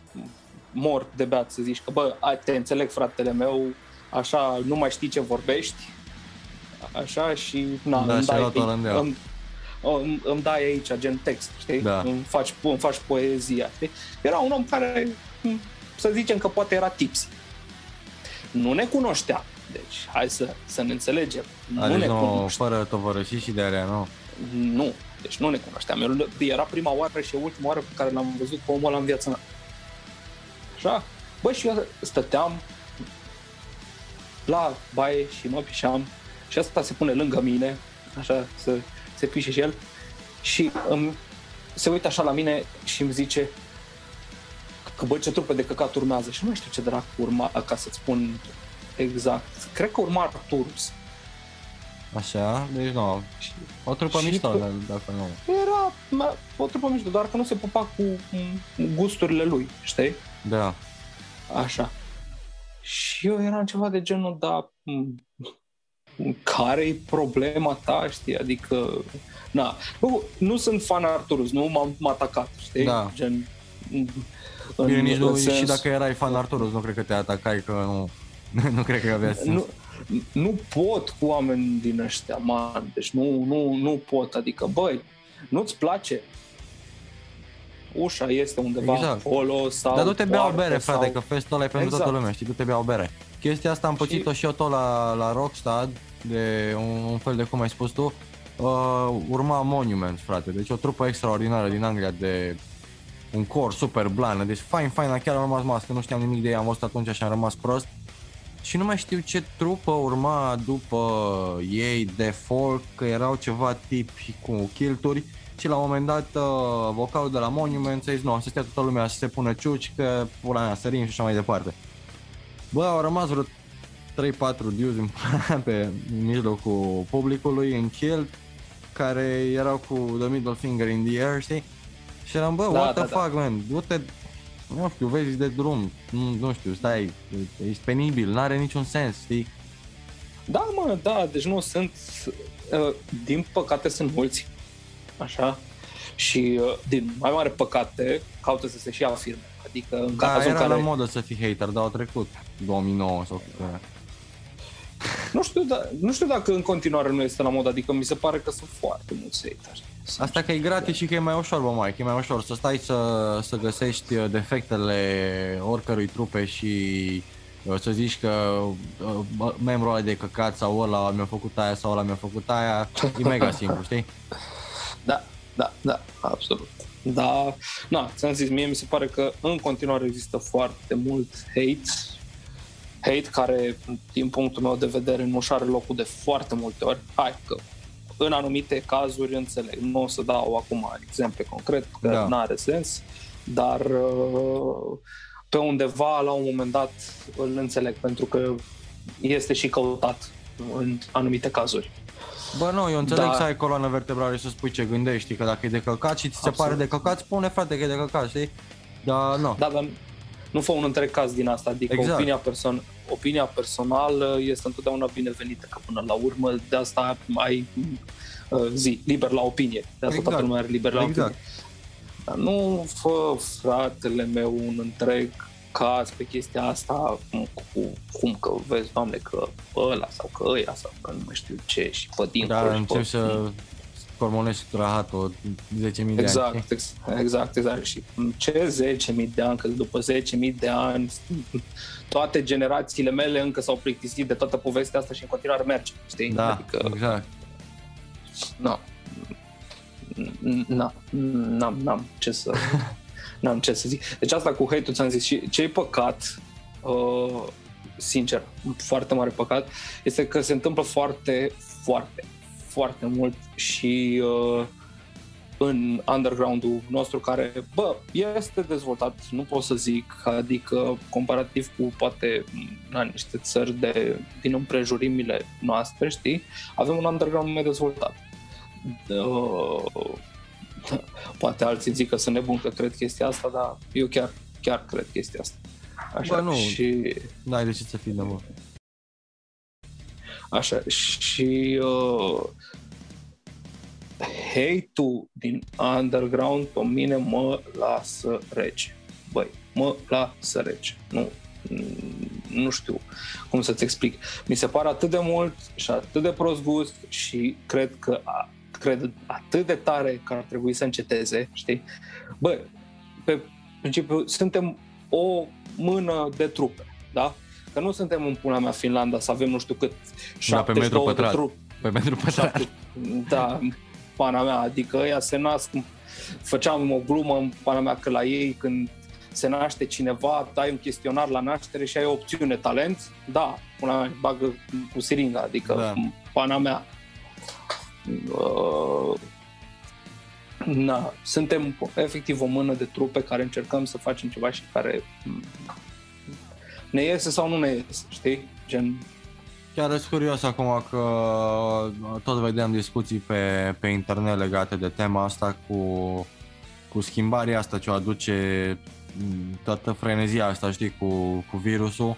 mort de beat să zici că, bă, ai, te înțeleg fratele meu, așa, nu mai știi ce vorbești, așa și na, Da, îmi, și-a dai, luat o rândeală. îmi, îmi, îmi dai aici gen text, știi? Da. Îmi, faci, îmi faci poezia, știi? Era un om care, m, să zicem că poate era tipsy. Nu ne cunoștea. Deci, hai să, să ne înțelegem. nu Adică ne nu, cunoștea. fără tovărășii și de alea, nu. Nu. Deci nu ne cunoșteam. Eu, era prima oară și ultima oară pe care l-am văzut pe omul ăla în viața mea. Așa? Bă, și eu stăteam la baie și mă pișeam și asta se pune lângă mine, așa, să se pișe și el și îmi, se uită așa la mine și îmi zice că bă, ce trupe de căcat urmează și nu mai știu ce dracu urma, ca să-ți spun exact. Cred că urma Arturus. Așa, deci nu. Și O trupă Și mișto, pe- dar dacă nu. era ma, o trupă mișto, doar că nu se pupa cu cu gusturile lui, știi? Da. Așa. Și eu eram ceva de genul, da, m, care e problema ta, știi? Adică, na, nu, nu sunt fan Arturus, nu m-am m-a atacat, știi? Da. Gen, în, Bine, nici nu, în sens- și dacă erai fan Arturus, nu cred că te atacai, că nu, (laughs) nu cred că avea sens. nu, nu pot cu oameni din ăștia, man, deci nu, nu, nu pot, adică, băi, nu-ți place? Ușa este undeva Exact. acolo sau Dar du-te bea o poartă bere, frate, sau... că festul ăla e pentru Exact. toată lumea, știi, du-te bea o bere. Chestia asta am pățit-o și eu tot la, la Rockstad, de un, un fel de cum ai spus tu, uh, urma Monument, frate, deci o trupă extraordinară din Anglia de un cor super blană, deci fain, fain, chiar am rămas mască, nu știam nimic de ei, am văzut atunci și am rămas prost. Și nu mai știu ce trupă urma după ei de folk, că erau ceva tipi cu chilturi și la un moment dat uh, vocalul de la Monument a zis nu, să stea toată lumea să se pună ciuci, că pula mea, sărim și așa mai departe. Bă, au rămas vreo 3-4 dudes în, pe mijlocul publicului în kilt care erau cu the middle finger in the air, știi? Și eram, bă, Da, what the da, da. fuck, man, du-te, nu știu, vezi de drum, nu, nu știu, stai, ești penibil, n-are niciun sens, știi? Da, mă, da, deci nu sunt, uh, din păcate sunt mulți, așa, și uh, din mai mare păcate caută să se și afirme. Adică în Da, cazul în era care... la modă să fii hater, dar au trecut 2009 sau cât era. Nu știu, da, nu știu dacă în continuare nu este la modă, adică mi se pare că sunt foarte mulți hateri. Asta că e gratis și că e mai ușor, bă, mai, că e mai ușor să stai să, să găsești uh, defectele oricărui trupe și uh, să zici că uh, bă, membrul ăla de căcat sau ăla mi-a făcut aia sau ăla mi-a făcut aia, e mega (laughs) simplu, știi? Da, da, da, absolut. Da, na, ți-am zis, mie mi se pare că în continuare există foarte mult hate, hate care, din punctul meu de vedere, nu și are locul de foarte multe ori. Hai că în anumite cazuri înțeleg, nu o să dau acum exemple concret, că Da. da. nu are sens, dar uh, pe undeva, la un moment dat, îl înțeleg, pentru că este și căutat în anumite cazuri. Bă, nu, eu înțeleg Da. să ai coloană vertebrală și să spui ce gândești, că dacă e de căcat și ți se Absolut. pare de căcat, spune frate că e de căcat, știi? Dar nu. Da, dar nu fă un întreg caz din asta, adică Exact. exact. opinia, person- opinia personală este întotdeauna binevenită, că până la urmă de asta ai uh, zi, liber la opinie, de asta Exact. toată lumea are liber la Exact. opinie. Dar nu fă, fratele meu, un întreg caz pe chestia asta, cum, cu, cum că vezi, doamne, că ăla sau că ăia sau că nu mai știu ce și pe dincolo. Dar și încep pe- să scormonești rahatul 10.000 de ani. Exact, știi? ex- exact, exact. Și ce 10.000 de ani, că după 10.000 de ani toate generațiile mele încă s-au plictisit de toată povestea asta și în continuare merge, știi? Da, Adică, exact. nu. Na, n-am, n-am ce să n-am ce să zic. Deci asta cu hate-ul ți-am zis și ce e păcat uh, sincer, foarte mare păcat, este că se întâmplă foarte, foarte, foarte mult și uh, în underground-ul nostru care, bă, este dezvoltat, nu pot să zic, adică comparativ cu poate na, niște țări de, din împrejurimile noastre, știi, avem un underground mai dezvoltat. Uh, (laughs) poate alții zic că sunt nebun că cred chestia asta, dar eu chiar, chiar cred chestia asta. Așa, Bă, nu. și N-ai de ce să fii de mult. Așa, și uh, hate-ul din underground pe mine mă lasă rece. Băi, mă lasă rece. Nu, nu știu cum să-ți explic. Mi se pare atât de mult și atât de prost gust și cred că a, cred atât de tare că ar trebui să înceteze, știi? Bă, pe principiu, suntem o mână de trupe, da? Că nu suntem în pula mea Finlanda să avem nu știu cât Da, pe metru 72 de pătrat. trupe. Pe pentru pătrat. Șapte- Da, pana mea, adică ăia se nasc, făceam o glumă în pana mea că la ei când se naște cineva, dai un chestionar la naștere și ai o opțiune talent, da, până mea, bagă cu siringa, adică Da. da. pana mea. Uh, na, suntem efectiv o mână de trupe care încercăm să facem ceva și care mm, ne iese sau nu ne iese, știi? Gen, Chiar sunt curios acum că tot vedeam discuții pe, pe internet legate de tema asta cu, cu schimbarea asta ce o aduce m, toată frenezia asta, știi, cu, cu virusul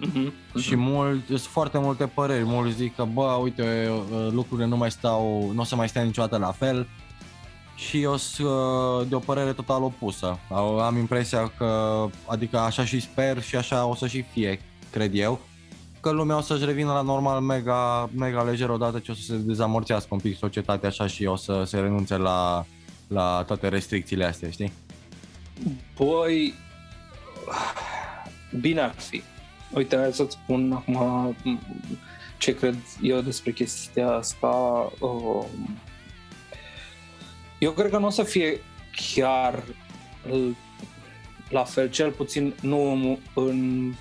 uh-huh, și mult, sunt foarte multe păreri, mulți zic că bă, uite, lucrurile nu mai stau, nu o să mai stea niciodată la fel și eu sunt uh, de o părere total opusă. Am impresia că, adică așa și sper și așa o să și fie, cred eu, că lumea o să-și revină la normal mega, mega lejer odată ce o să se dezamorțească un pic societatea așa și o să se renunțe la, la toate restricțiile astea, știi? Păi, bine ar fi. Uite, hai să-ți spun acum ce cred eu despre chestia asta. Um, Eu cred că nu o să fie chiar la fel, cel puțin nu în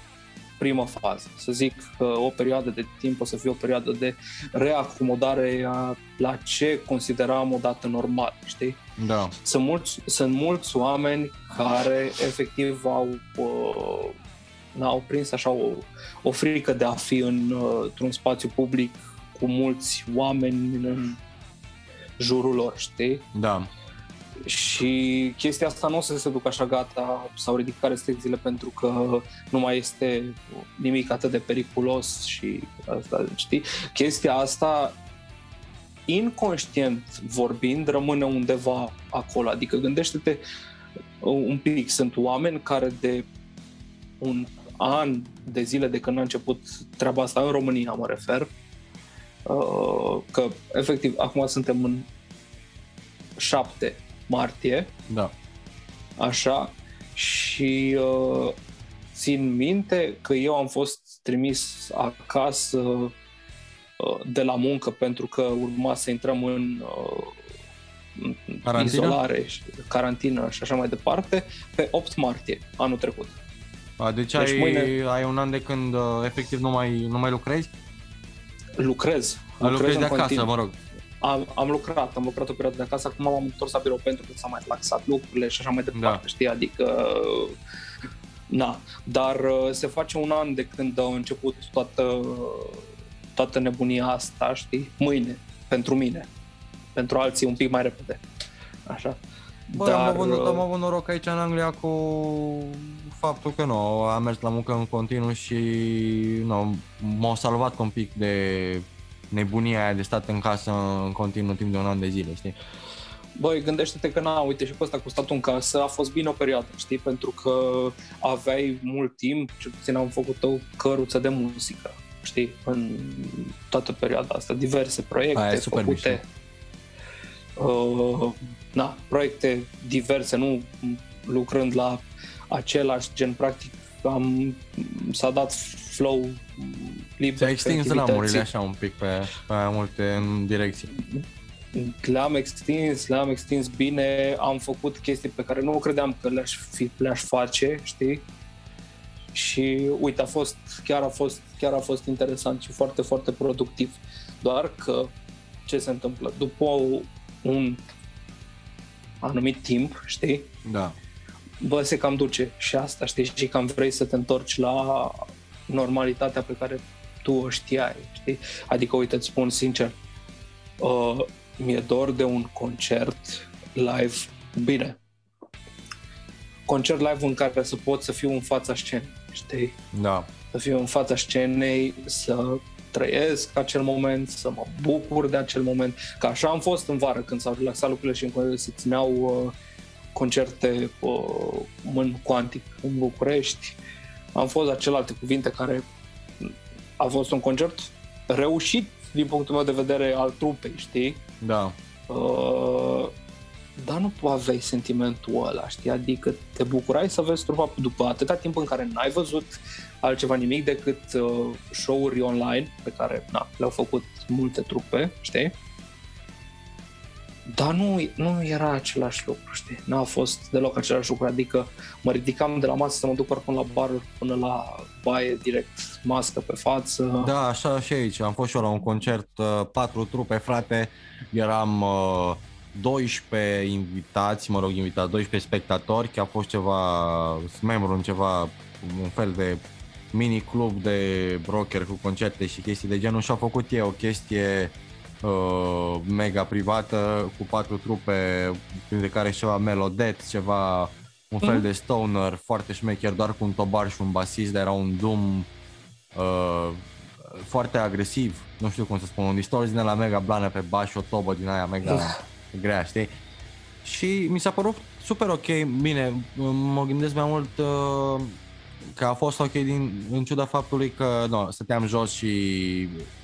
primă fază. Să zic că o perioadă de timp o să fie o perioadă de reacomodare a, la ce consideram odată normal, știi? Da. Sunt mulți, sunt mulți oameni care efectiv au uh, au prins așa o, o frică de a fi în, uh, într-un spațiu public cu mulți oameni în jurul lor, știi? Da. Și chestia asta nu o să se ducă așa gata sau ridică restricțiile pentru că nu mai este nimic atât de periculos și asta, știi? Chestia asta inconștient vorbind rămâne undeva acolo. Adică gândește-te un pic, sunt oameni care de un an de zile de când a început treaba asta în România, mă refer, uh, că efectiv acum suntem în 7 martie, da. așa, și uh, țin minte că eu am fost trimis acasă uh, de la muncă pentru că urma să intrăm în uh, Carantină? izolare, și carantină și așa mai departe, pe 8 martie anul trecut. A, deci, deci ai, mâine... ai un an de când uh, efectiv nu mai, nu mai lucrezi? Lucrez. lucrez, lucrez de acasă, continuu. mă rog. Am, am lucrat, am lucrat o perioadă de acasă, acum m-am întors la birou pentru că s-a mai laxat lucrurile și așa mai departe, da. știi, adică na, dar uh, se face un an de când a început toată, toată nebunia asta, știi, mâine, pentru mine, pentru alții un pic mai repede, așa. Bă, dar... am, avut, am avut noroc aici în Anglia cu faptul că nu, am mers la muncă în continuu și nu, m-au salvat un pic de nebunia aia de stat în casă în continuu timp de un an de zile, știi? Băi, gândește-te că na, uite și pe ăsta cu statul în casă a fost bine o perioadă, știi? Pentru că aveai mult timp, cel puțin am făcut o căruță de muzică, știi? În toată perioada asta, diverse proiecte Aia făcute. Uh, na, proiecte diverse, nu lucrând la același gen, practic am, s-a dat flow liber. Ți-ai extins ramurile așa un pic pe, pe multe în direcții. Le-am extins, le-am extins bine, am făcut chestii pe care nu credeam că le-aș, fi, le-aș face, știi? Și uite, a fost, chiar a fost, chiar a fost interesant și foarte, foarte productiv. Doar că ce se întâmplă? După un anumit timp, știi? Da. Bă, se cam duce și asta, știi? Și cam vrei să te întorci la normalitatea pe care tu o știai, știi? Adică, uite, îți spun sincer, uh, mi-e dor de un concert live bine. Concert live în care să pot să fiu în fața scenei, știi? Da. Să fiu în fața scenei, să trăiesc acel moment, să mă bucur de acel moment. Că așa am fost în vară când s-au relaxat lucrurile și în se țineau uh, concerte uh, în Quantic, în București. Am fost la celelalte cuvinte care a fost un concert reușit din punctul meu de vedere al trupei, știi? Da. Uh, dar nu aveai sentimentul ăla, știi? Adică te bucurai să vezi trupa după atâta timp în care n-ai văzut altceva nimic decât uh, show-uri online pe care na, le-au făcut multe trupe, știi? Dar nu, nu era același lucru, știi? N-a fost deloc același lucru, adică mă ridicam de la masă să mă duc până la bar, până la baie, direct, mască pe față. Da, așa și aici. Am fost și eu la un concert, uh, patru trupe, frate, eram uh, 12 invitați, mă rog, invitați, 12 spectatori, că a fost ceva, membru în ceva, un fel de mini club de broker cu concerte și chestii de genul și a făcut eu o chestie uh, mega privată cu patru trupe, printre care ceva melodet, ceva un fel mm. de stoner foarte șmecher, doar cu un tobar și un basist, dar era un doom uh, foarte agresiv, nu știu cum să spun, un distorzi din la mega blană pe baș, o tobă din aia mega grea, știi? Și mi s-a părut super ok, bine, mă gândesc mai mult uh, că a fost ok din, în ciuda faptului că no, stăteam jos și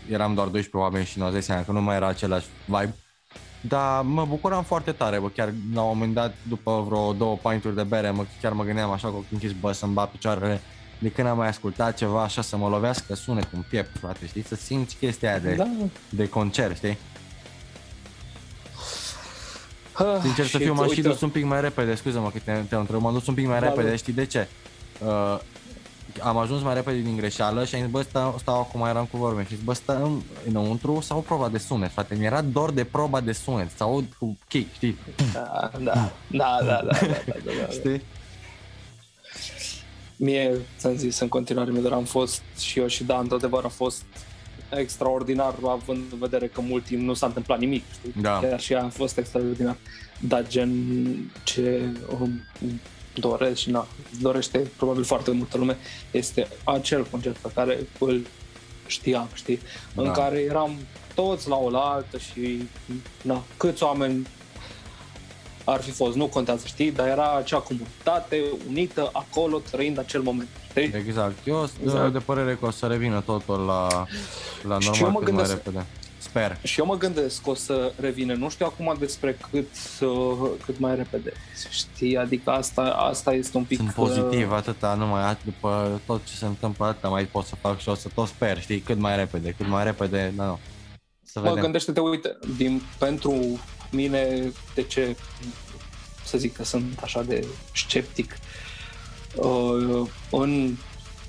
eram doar 12 oameni și nu dai seama că nu mai era același vibe. Dar mă bucuram foarte tare, bă, chiar la un moment dat, după vreo două pinturi de bere, mă, chiar mă gândeam așa cu închis, bă, să-mi bat picioarele de când am mai ascultat ceva așa să mă lovească sunet în piept, frate, știi? Să simți chestia aia de, da. de concert, știi? Ah, Sincer să fiu, m-am și dus un pic mai repede, scuză-mă că te-am te întrebat, m-am dus un pic mai da, repede, da. știi de ce? Uh, am ajuns mai repede din greșeală și am zis, bă, stau, stau acum, eram cu vorbe și zis, bă, stăm înăuntru sau proba de sunet, frate, mi-era dor de proba de sunet, sau cu kick, știi? Da, da, da, da, da, da, da, da, da. Știi? Mie, ți-am zis, în continuare mi am fost și eu și da, într-adevăr a fost extraordinar, având în vedere că mult timp nu s-a întâmplat nimic, știi? Da. Chiar și a fost extraordinar. Dar gen ce um, doresc și na, dorește probabil foarte multă lume este acel concert pe care îl știam, știi? Da. În care eram toți la oaltă și na, câți oameni ar fi fost, nu contează, știi, dar era acea comunitate unită acolo, trăind acel moment, știi? Exact. Eu sunt exact. de părere că o să revină totul la, la normal cât mai repede. Sper. Și eu mă gândesc că o să revină, nu știu acum despre cât, uh, cât mai repede, știi, adică asta, asta este un pic... Sunt pozitiv, uh... atâta, numai după tot ce se întâmplă, atâta mai pot să fac și o să tot sper, știi, cât mai repede, cât mai repede, da, nu. Să mă gândește-te, uite, din, pentru mine, de ce să zic că sunt așa de sceptic, uh, în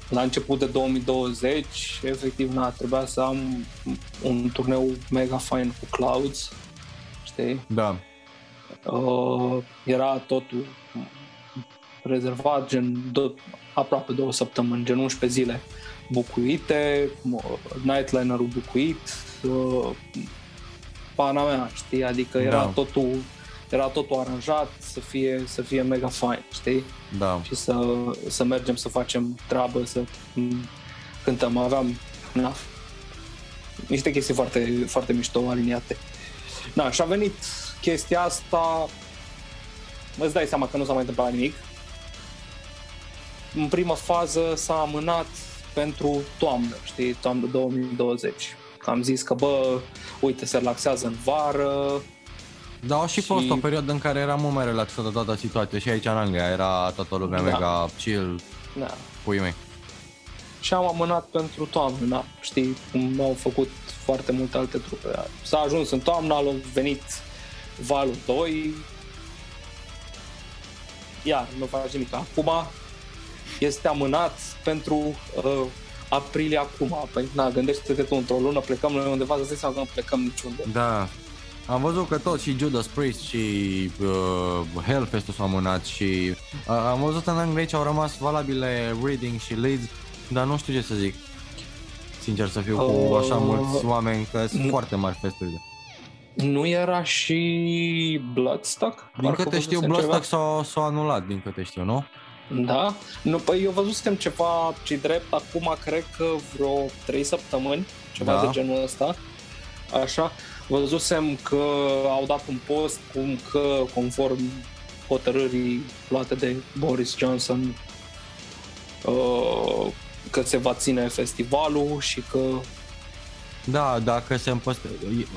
la început de 2020, efectiv, na, trebuia să am un turneu mega fain cu Clouds, știi? Da. Uh, era totul rezervat, gen do- aproape două săptămâni, gen 11 zile bucuite, nightliner-ul bucuit, uh, pana mea, știi? Adică era da. totul era totul aranjat să fie, să fie mega fine, știi? Da. Și să, să mergem să facem treabă, să cântăm. Aveam na, niște chestii foarte, foarte mișto aliniate. Da, și a venit chestia asta, îți dai seama că nu s-a mai întâmplat nimic. În prima fază s-a amânat pentru toamnă, știi, toamnă 2020. Am zis că, bă, uite, se relaxează în vară, da, a și, și fost o perioadă în care era mult mai relaxată toată situația și aici în Anglia era toată lumea da. mega chill, da. pui mei. Și am amânat pentru toamnă, da, știi, cum au făcut foarte multe alte trupe. S-a ajuns în toamnă, a venit valul 2, iar nu face nimic. Acum este amânat pentru uh, aprilie acum. Păi, na, gândește-te tu, într-o lună plecăm noi undeva, să zici că nu plecăm niciunde. Da, am văzut că tot și Judas Priest și uh, Hellfest s-au amânat și uh, am văzut în Anglia aici au rămas valabile Reading și Leeds, dar nu știu ce să zic. Sincer să fiu, uh, cu așa mulți oameni, că sunt foarte mari festurile. Nu era și Bloodstock? Din câte știu, Bloodstock s-a, s-a anulat, din câte știu, nu? Da? Nu, păi eu văzusem ceva ce drept acum, cred că vreo 3 săptămâni, ceva da. de genul ăsta. Așa văzusem că au dat un post cum că conform hotărârii luate de Boris Johnson uh, că se va ține festivalul și că da, dacă se împăstre...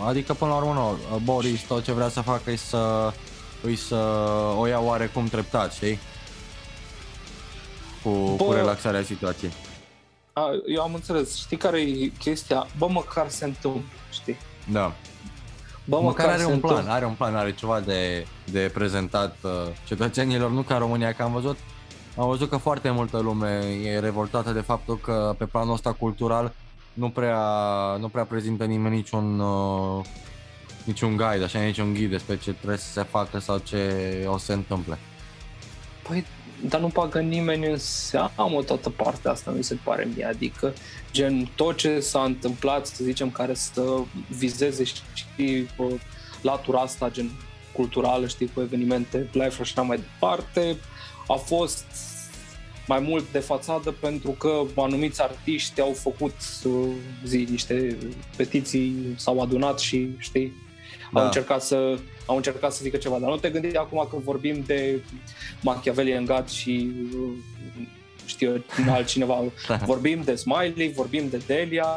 Adică până la urmă nu, Boris tot ce vrea să facă e să, e să o ia oarecum treptat, știi? Cu, Bă, cu relaxarea situației. A, eu am înțeles. Știi care e chestia? Bă, măcar se întâmplă, știi? Da. Bă, măcar are un plan, are un plan, are ceva de, de prezentat uh, cetățenilor, nu ca România, că am văzut am văzut că foarte multă lume e revoltată de faptul că pe planul ăsta cultural nu prea, nu prea prezintă nimeni niciun, uh, niciun guide, așa, niciun ghid despre ce trebuie să se facă sau ce o să se întâmple. Păi, dar nu pagă nimeni în seamă toată partea asta, mi se pare mie, adică gen tot ce s-a întâmplat, să zicem, care să vizeze și, și latura asta, gen culturală, știi, cu evenimente live și așa mai departe, a fost mai mult de fațadă pentru că anumiți artiști au făcut zi, niște petiții, s-au adunat și, știi, da. au încercat să au încercat să zică ceva, dar nu te gândi acum că vorbim de Machiavelli God și știu eu, altcineva. (laughs) da. Vorbim de Smiley, vorbim de Delia.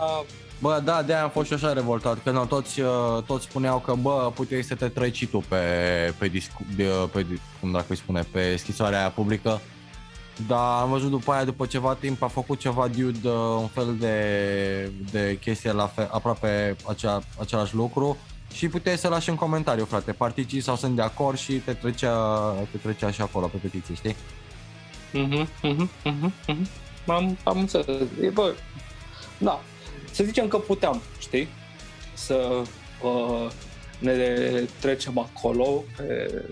Bă, da, de-aia am fost și așa revoltat, că nu, toți, uh, toți spuneau că, bă, puteai să te treci și tu pe, pe, discu, pe, pe, cum dacă îi spune, pe schisoarea publică. Dar am văzut după aia, după ceva timp, a făcut ceva dude, uh, un fel de, de chestie la fel, aproape acea, același lucru și puteai să lași în comentariu, frate, particii sau sunt de acord și te trecea, te trecea și acolo pe petiție, știi? Mhm, mhm, mhm, mhm. Am, am înțeles. E, bă, da. Să zicem că puteam, știi? Să uh, ne trecem acolo pe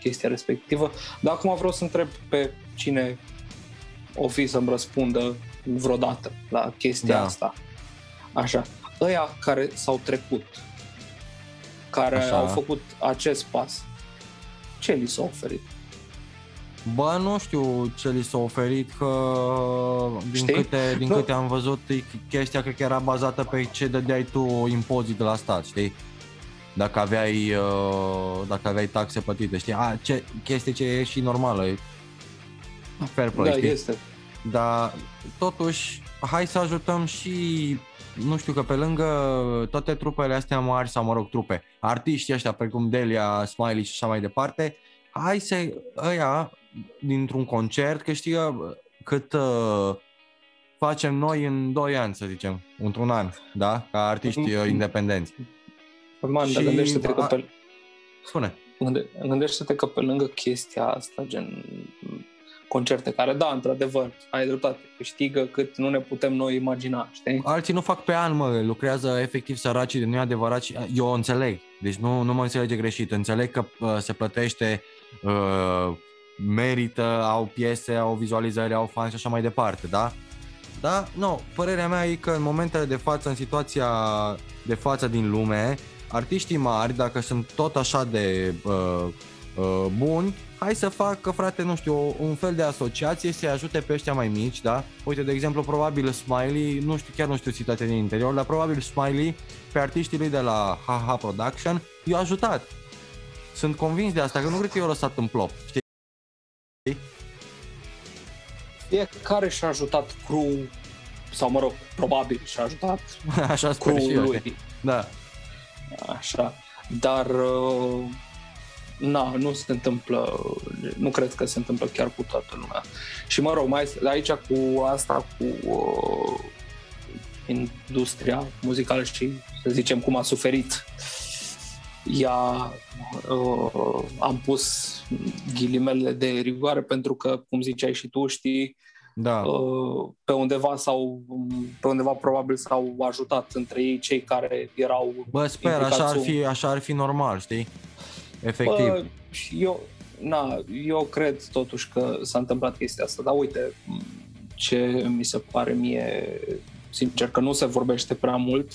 chestia respectivă. Dar acum vreau să întreb pe cine o fi să-mi răspundă vreodată la chestia Da. asta. Așa. Ăia care s-au trecut, care Așa. au făcut acest pas, ce li s-a oferit? Bă, nu știu ce li s-a oferit, că din, Știi? câte, din Nu. câte am văzut, e- chestia cred că era bazată pe ce dădeai tu impozit de la stat, știi? Dacă aveai, uh, dacă aveai taxe plătite, știi? A, ce, chestie ce e și normală, e fair play, da, știi? este. Dar totuși, hai să ajutăm și, nu știu, că pe lângă toate trupele astea mari, sau mă rog, trupe, artiștii ăștia precum Delia, Smiley și așa mai departe, hai să ăia, dintr-un concert, că știi că cât uh, facem noi în 2 ani, să zicem, într-un an, da? Ca artiști uh, independenți. Man, Și- dar gândește-te că a- pe, Spune. gânde- gândește-te că pe lângă chestia asta, gen concerte care, da, într-adevăr, ai dreptate, câștigă cât nu ne putem noi imagina, știi? Alții nu fac pe an, mă, lucrează efectiv săracii de nu e adevărat și eu o înțeleg. Deci nu, nu mă înțelege greșit. Înțeleg că uh, se plătește, uh, merită, au piese, au vizualizări, au fani și așa mai departe, da? Da? Nu, părerea mea e că în momentele de față, în situația de față din lume, artiștii mari, dacă sunt tot așa de uh, uh, buni, hai să facă, frate, nu știu, un fel de asociație să-i ajute pe ăștia mai mici, da? Uite, de exemplu, probabil Smiley, nu știu, chiar nu știu situația din interior, dar probabil Smiley, pe artiștii lui de la HH Production, i-a ajutat. Sunt convins de asta, că nu cred că i-a lăsat în plop, știi? Fiecare și-a ajutat crew sau mă rog, probabil și-a ajutat (laughs) Așa sper și crew-ul eu, știi? lui. Da. Așa. Dar uh, na, nu se întâmplă, nu cred că se întâmplă chiar cu toată lumea. Și mă rog, mai aici cu asta, cu uh, industria muzicală și să zicem cum a suferit ea uh, am pus ghilimele de rigoare pentru că, cum ziceai și tu, știi, Da. uh, pe undeva sau pe undeva probabil s-au ajutat între ei cei care erau Bă, sper, așa ar, implicați fi, așa ar fi normal, știi? Efectiv. Bă, și eu, na, eu cred totuși că s-a întâmplat chestia asta, dar uite, ce mi se pare mie, sincer, că nu se vorbește prea mult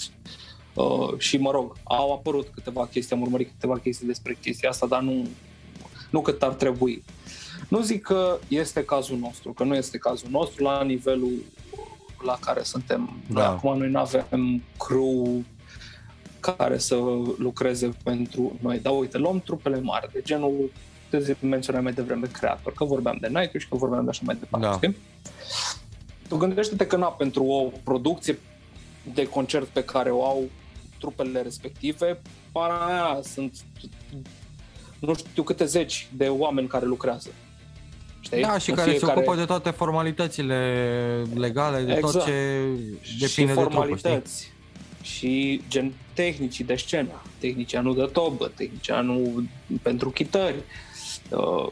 uh, și, mă rog, au apărut câteva chestii, am urmărit câteva chestii despre chestia asta, dar nu, nu cât ar trebui. Nu zic că este cazul nostru, că nu este cazul nostru la nivelul la care suntem. Da. Da. Acum noi nu avem crew care să lucreze pentru noi. Dar uite, luăm trupele mari, de genul, te menționai mai devreme, creator, că vorbeam de Nightwish, că vorbeam de așa mai departe. Da. știi? Tu gândește-te că, na, pentru o producție de concert pe care o au trupele respective, para aia sunt nu știu câte zeci de oameni care lucrează. Știi? Da, și În care se fiecare- ocupă de toate formalitățile legale, de tot Exact. ce și depinde de trupă, știi? Formalități și gen tehnicii de scenă, tehnicianul de tobă, tehnicianul pentru chitări, uh,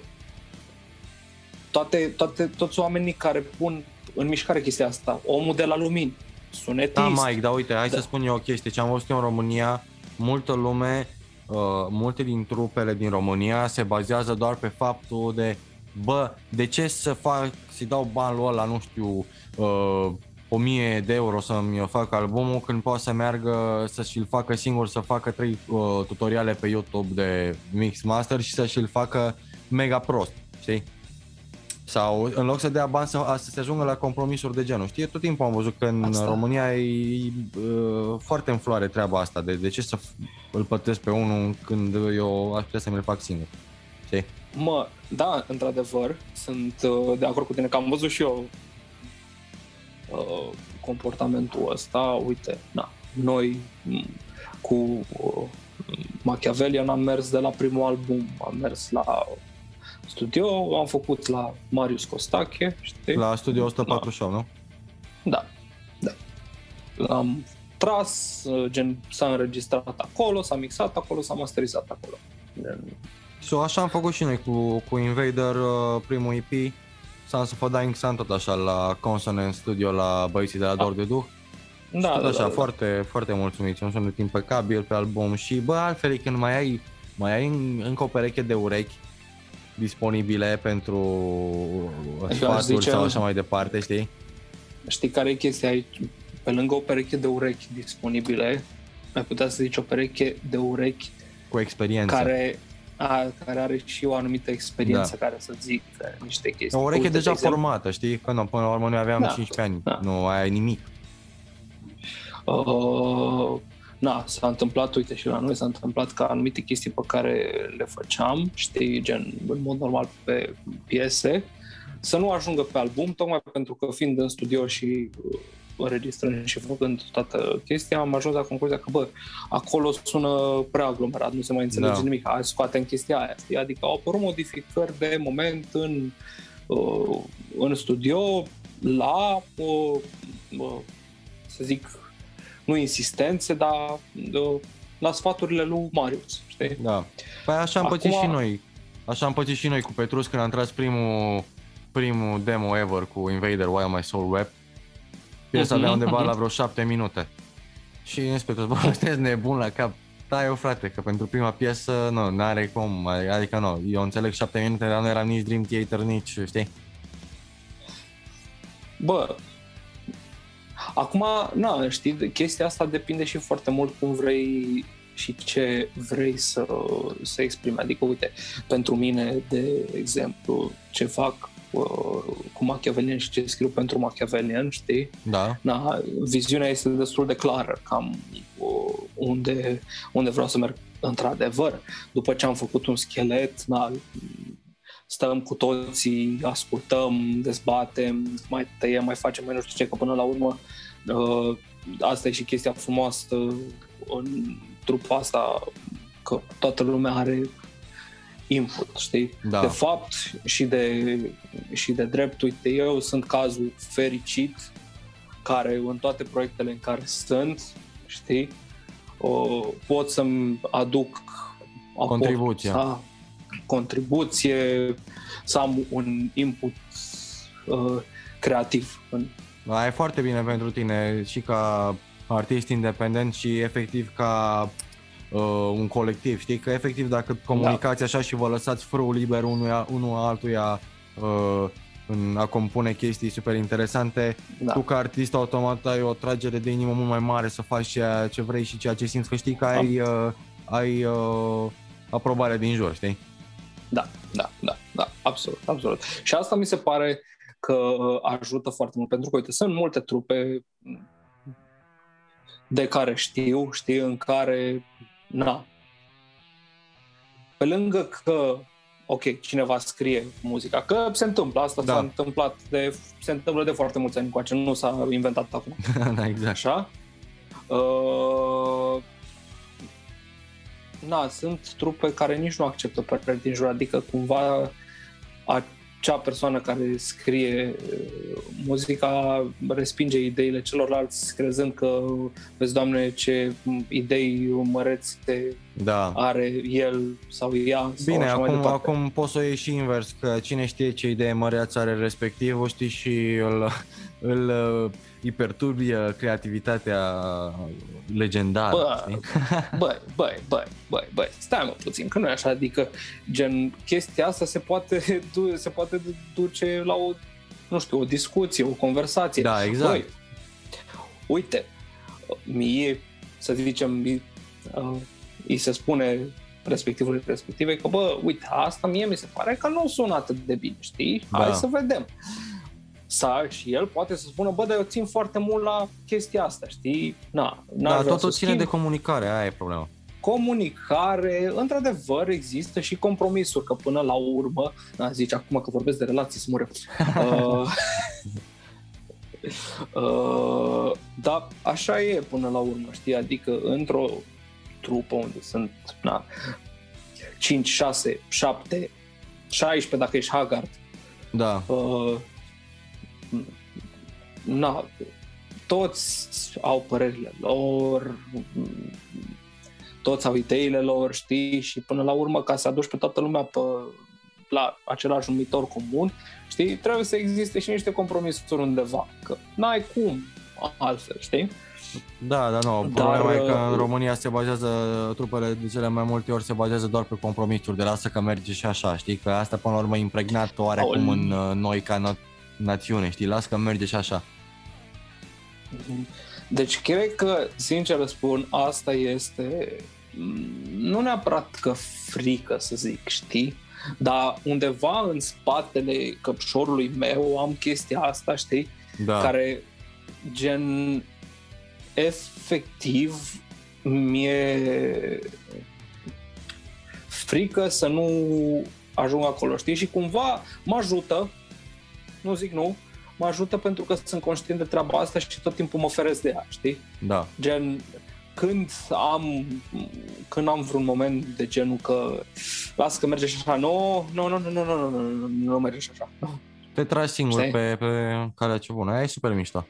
toate, toate, toți oamenii care pun în mișcare chestia asta, omul de la lumini, sunetist, Da, Mike, dar uite, hai Da. să spun eu o chestie. Ce am văzut eu în România, multă lume, uh, multe din trupele din România se bazează doar pe faptul de bă, de ce să fac, să-i dau banul ăla, nu știu, uh, 1000 de euro să-mi fac albumul când poate să meargă să și-l facă singur, să facă trei uh, tutoriale pe YouTube de mix master și să și-l facă mega prost, știi? Sau în loc să dea bani să, să se ajungă la compromisuri de genul. Știi, tot timpul am văzut că în Asta. România e uh, foarte în floare treaba asta. De, de ce să f- îl plătesc pe unul când eu aș putea să mi-l fac singur? Știi? Mă, da, într-adevăr, sunt uh, de acord cu tine că am văzut și eu uh, comportamentul ăsta. Uite, na, noi m, cu uh, Machiavellian am mers de la primul album, am mers la studio, am făcut la Marius Costache, știi? La Studio 148, nu? Da, da. Am tras, uh, gen, s-a înregistrat acolo, s-a mixat acolo, s-a masterizat acolo. Gen, So, așa am făcut și noi cu, cu Invader, uh, primul EP. Sons of a Dying Sun, tot așa, la Consonant Studio, la băieții de la Dor de Duh. da, tot da, așa, da, da. foarte, foarte mulțumiți, un sunet impecabil pe album și bă, altfel e când mai ai, mai ai în- încă o pereche de urechi disponibile pentru aș sfaturi zice- sau așa mai departe, știi? Știi care e chestia aici? Pe lângă o pereche de urechi disponibile, ai putea să zici o pereche de urechi Cu experiență. care, a, care are și o anumită experiență Da. care să zic niște chestii. O ureche Uite, deja de exemplu, formată, știi? Că nu, până la urmă noi aveam Da. 15 ani, Da. nu ai nimic. Uh, na, s-a întâmplat, uite și la noi s-a întâmplat ca anumite chestii pe care le făceam, știi, gen în mod normal pe piese, să nu ajungă pe album, tocmai pentru că fiind în studio și uh, înregistrând și făcând toată chestia, am ajuns la concluzia că, bă, acolo sună prea aglomerat, nu se mai înțelege Da. nimic, hai scoatem chestia aia, știi? Adică au apărut modificări de moment în, uh, în studio la, uh, uh, să zic, nu insistențe, dar uh, la sfaturile lui Marius, știi? Da. Păi așa am pățit Acum- și noi. Așa am pățit și noi cu Petrus când am tras primul, primul demo ever cu Invader While My Soul Web. Piesa Mhm, avea undeva mhm. la vreo 7 minute. Și îmi spune Petrus, bă, sunteți nebun la cap. Da, eu frate, că pentru prima piesă, nu, n-are cum, adică nu, eu înțeleg 7 minute, dar nu eram nici Dream Theater, nici, știi? Bă, acum, na, știi, de- chestia asta depinde și foarte mult cum vrei și ce vrei să, să exprimi. Adică, uite, pentru mine, de exemplu, ce fac uh, cu Machiavellian și ce scriu pentru Machiavellian, știi? Da, Na, viziunea este destul de clară, cam uh, unde, unde vreau să merg într-adevăr. După ce am făcut un schelet, na, stăm cu toții, ascultăm, dezbatem, mai tăiem, mai facem, mai nu știu ce, că până la urmă uh, asta e și chestia frumoasă în trupa asta, că toată lumea are input, știi? da. De fapt și de, și de drept, uite, eu sunt cazul fericit care în toate proiectele în care sunt, știi, o, pot să-mi aduc aport, Contribuția. Da, contribuție, să am un input uh, creativ în Da, e foarte bine pentru tine și ca artist independent și efectiv ca uh, un colectiv, știi? Că efectiv dacă comunicați așa și vă lăsați frâul liber unuia, unul altuia uh, în a compune chestii super interesante, da. tu ca artist automat ai o tragere de inimă mult mai mare să faci ceea ce vrei și ceea ce simți, că știi că ai, uh, ai uh, aprobarea din jur, știi? Da, da, da, da, absolut, absolut. Și asta mi se pare că uh, ajută foarte mult, pentru că, uite, sunt multe trupe de care știu, știi, în care, na, pe lângă că, ok, cineva scrie muzica, că se întâmplă, asta Da. s-a întâmplat, de, se întâmplă de foarte mulți ani încoace, nu s-a inventat acum. (laughs) da, exact. Așa? Uh, na, sunt trupe care nici nu acceptă păreri din jur, adică cumva acea persoană care scrie uh, muzica respinge ideile celorlalți crezând că, vezi, Doamne, ce idei mărețe Da. are el sau ea sau Bine, așa mai acum, departe. acum poți să o ieși și invers, că cine știe ce idee măreață are respectivul, știi, și îl, îl, îi perturbi uh, creativitatea legendară, Bă, știi? (laughs) băi, băi, băi, băi, băi, stai mă puțin, că nu e așa, adică gen chestia asta se poate, (laughs) du- se poate duce la o, nu știu, o discuție, o conversație. Da, exact. Băi, uite, mie, să zicem, mi- uh, îi se spune respectivului respective că, bă, uite, asta mie mi se pare că nu sună atât de bine, știi? Hai Da. să vedem. Sau și el poate să spună, bă, dar eu țin foarte mult la chestia asta, știi? Na, n-ar Da, vrea totul să ține schimb. de comunicare, aia e problema. comunicare, într-adevăr există și compromisuri, că până la urmă, da, zici acum că vorbesc de relații, să mă reu. (laughs) uh, uh, dar așa e până la urmă, știi, adică într-o trupă unde sunt na, 5, 6, 7, 16 dacă ești Haggard, Da, uh, na, toți au părerile lor, toți au ideile lor, știi, și până la urmă, ca să aduci pe toată lumea pe, la același numitor comun, știi, trebuie să existe și niște compromisuri undeva, că n-ai cum, altfel, știi? Da, da, nu. Problema Dar, e că în uh, România se bazează, trupele de cele mai multe ori se bazează doar pe compromisuri, de lasă că merge și așa, știi? Că asta până la urmă e impregnat oarecum în uh, noi ca na- națiune, știi? Lasă că merge și așa. Deci cred că, sincer spun, asta este mm, nu neapărat că frică să zic, știi? Dar undeva în spatele căpșorului meu am chestia asta, știi? Da. Care gen efectiv mi-e frică să nu ajung acolo, știi? Și cumva mă ajută, nu zic nu, mă ajută pentru că sunt conștient de treaba asta și tot timpul mă oferesc de ea, știi? Da. Gen, când am, când am vreun moment de genul că las că merge și așa, nu, nu, nu, nu, nu, nu, nu, nu, nu merge și așa. Te tragi singur pe, pe calea ce bună, aia e super mișto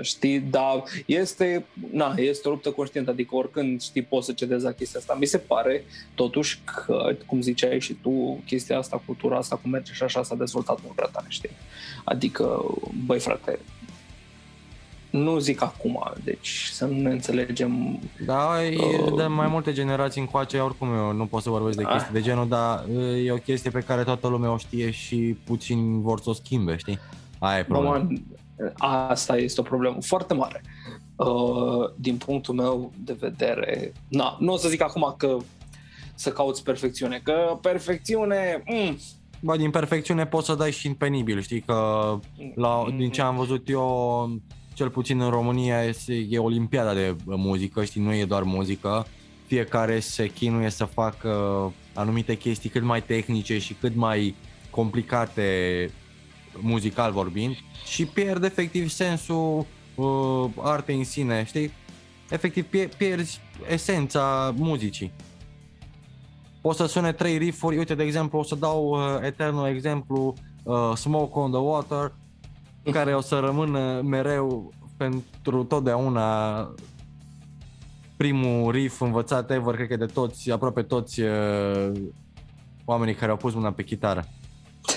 știi, dar este, na, este o luptă conștientă, adică oricând știi poți să cedezi la chestia asta. Mi se pare totuși că, cum ziceai și tu, chestia asta, cultura asta, cum merge și așa s-a dezvoltat mult prea tare, știi? Adică, băi frate, nu zic acum, deci să nu ne înțelegem. Da, e uh, de mai multe generații încoace, oricum eu nu pot să vorbesc de chestii de genul, dar e o chestie pe care toată lumea o știe și puțin vor să o schimbe, știi? Aia e problema. Asta este o problemă foarte mare. Uh, din punctul meu de vedere, na, nu o să zic acum că să cauți perfecțiune, că perfecțiune... Mm, Bă, din perfecțiune poți să dai și în penibil, știi că la, din ce am văzut eu, cel puțin în România, este, e olimpiada de muzică, știi, nu e doar muzică. Fiecare se chinuie să facă anumite chestii cât mai tehnice și cât mai complicate muzical vorbind și pierd efectiv sensul uh, artei în sine, știi? Efectiv pierzi esența muzicii. O să sune trei riffuri, uite de exemplu o să dau uh, eternul exemplu uh, Smoke on the Water care o să rămână mereu pentru totdeauna primul riff învățat ever, cred că de toți, aproape toți uh, oamenii care au pus mâna pe chitară.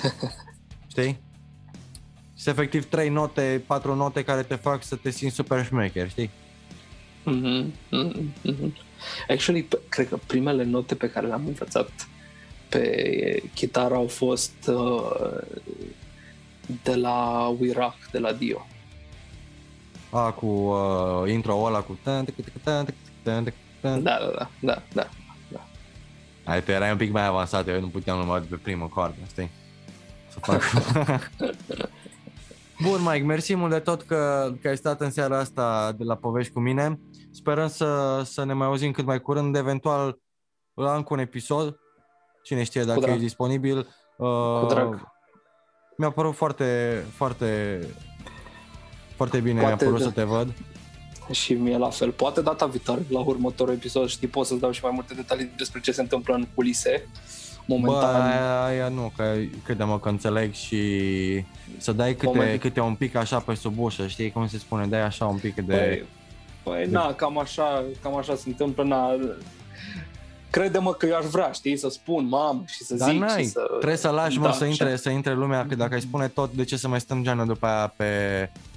(laughs) Știi? Sunt efectiv trei note, patru note care te fac să te simți super șmecher, știi? Mm-hmm, mm-hmm. Actually, cred că primele note pe care le-am învățat pe chitară au fost uh, de la We Rock, de la Dio. A, cu uh, intro ăla cu... Da, da, da, da, da, da. Ai, tu erai un pic mai avansat, eu nu puteam numai pe primă coardă, știi? Să fac... (laughs) Bun, Mike, mersi mult de tot că, că ai stat în seara asta de la povești cu mine. Sperăm să, să ne mai auzim cât mai curând, eventual la încă un episod. Cine știe dacă ești disponibil. Uh, cu drag. Mi-a părut foarte, foarte, foarte bine Poate mi-a părut de... să te văd. Și mie la fel. Poate data viitoare, la următorul episod, știi, pot să-ți dau și mai multe detalii despre ce se întâmplă în culise momentan. Bă, aia, aia nu, că crede-mă că înțeleg și să dai câte, Moment. câte un pic așa pe sub ușă, știi cum se spune, dai așa un pic de... Păi, păi de... na, cam așa, cam așa se întâmplă, na, crede-mă că eu aș vrea, știi, să spun mam și să da, zic n-ai. și să... Trebuie să lași, da, mă, să intre, să intre lumea, că dacă ai spune tot, de ce să mai stăm geană după aia pe,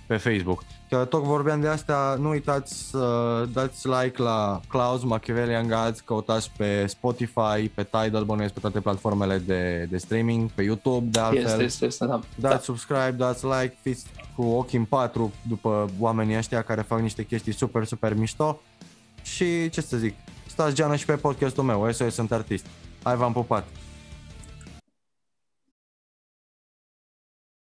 pe Facebook. Că tot vorbeam de asta, nu uitați să dați like la Klaus Machiavellian Gods, căutați pe Spotify, pe Tidal, bănuiesc pe toate platformele de, de streaming, pe YouTube, de altfel. Este, este, este, da. Dați da. subscribe, dați like, fiți cu ochii în patru după oamenii ăștia care fac niște chestii super, super mișto. Și ce să zic, stați geană și pe podcastul meu, SOS sunt artist. Hai v-am pupat!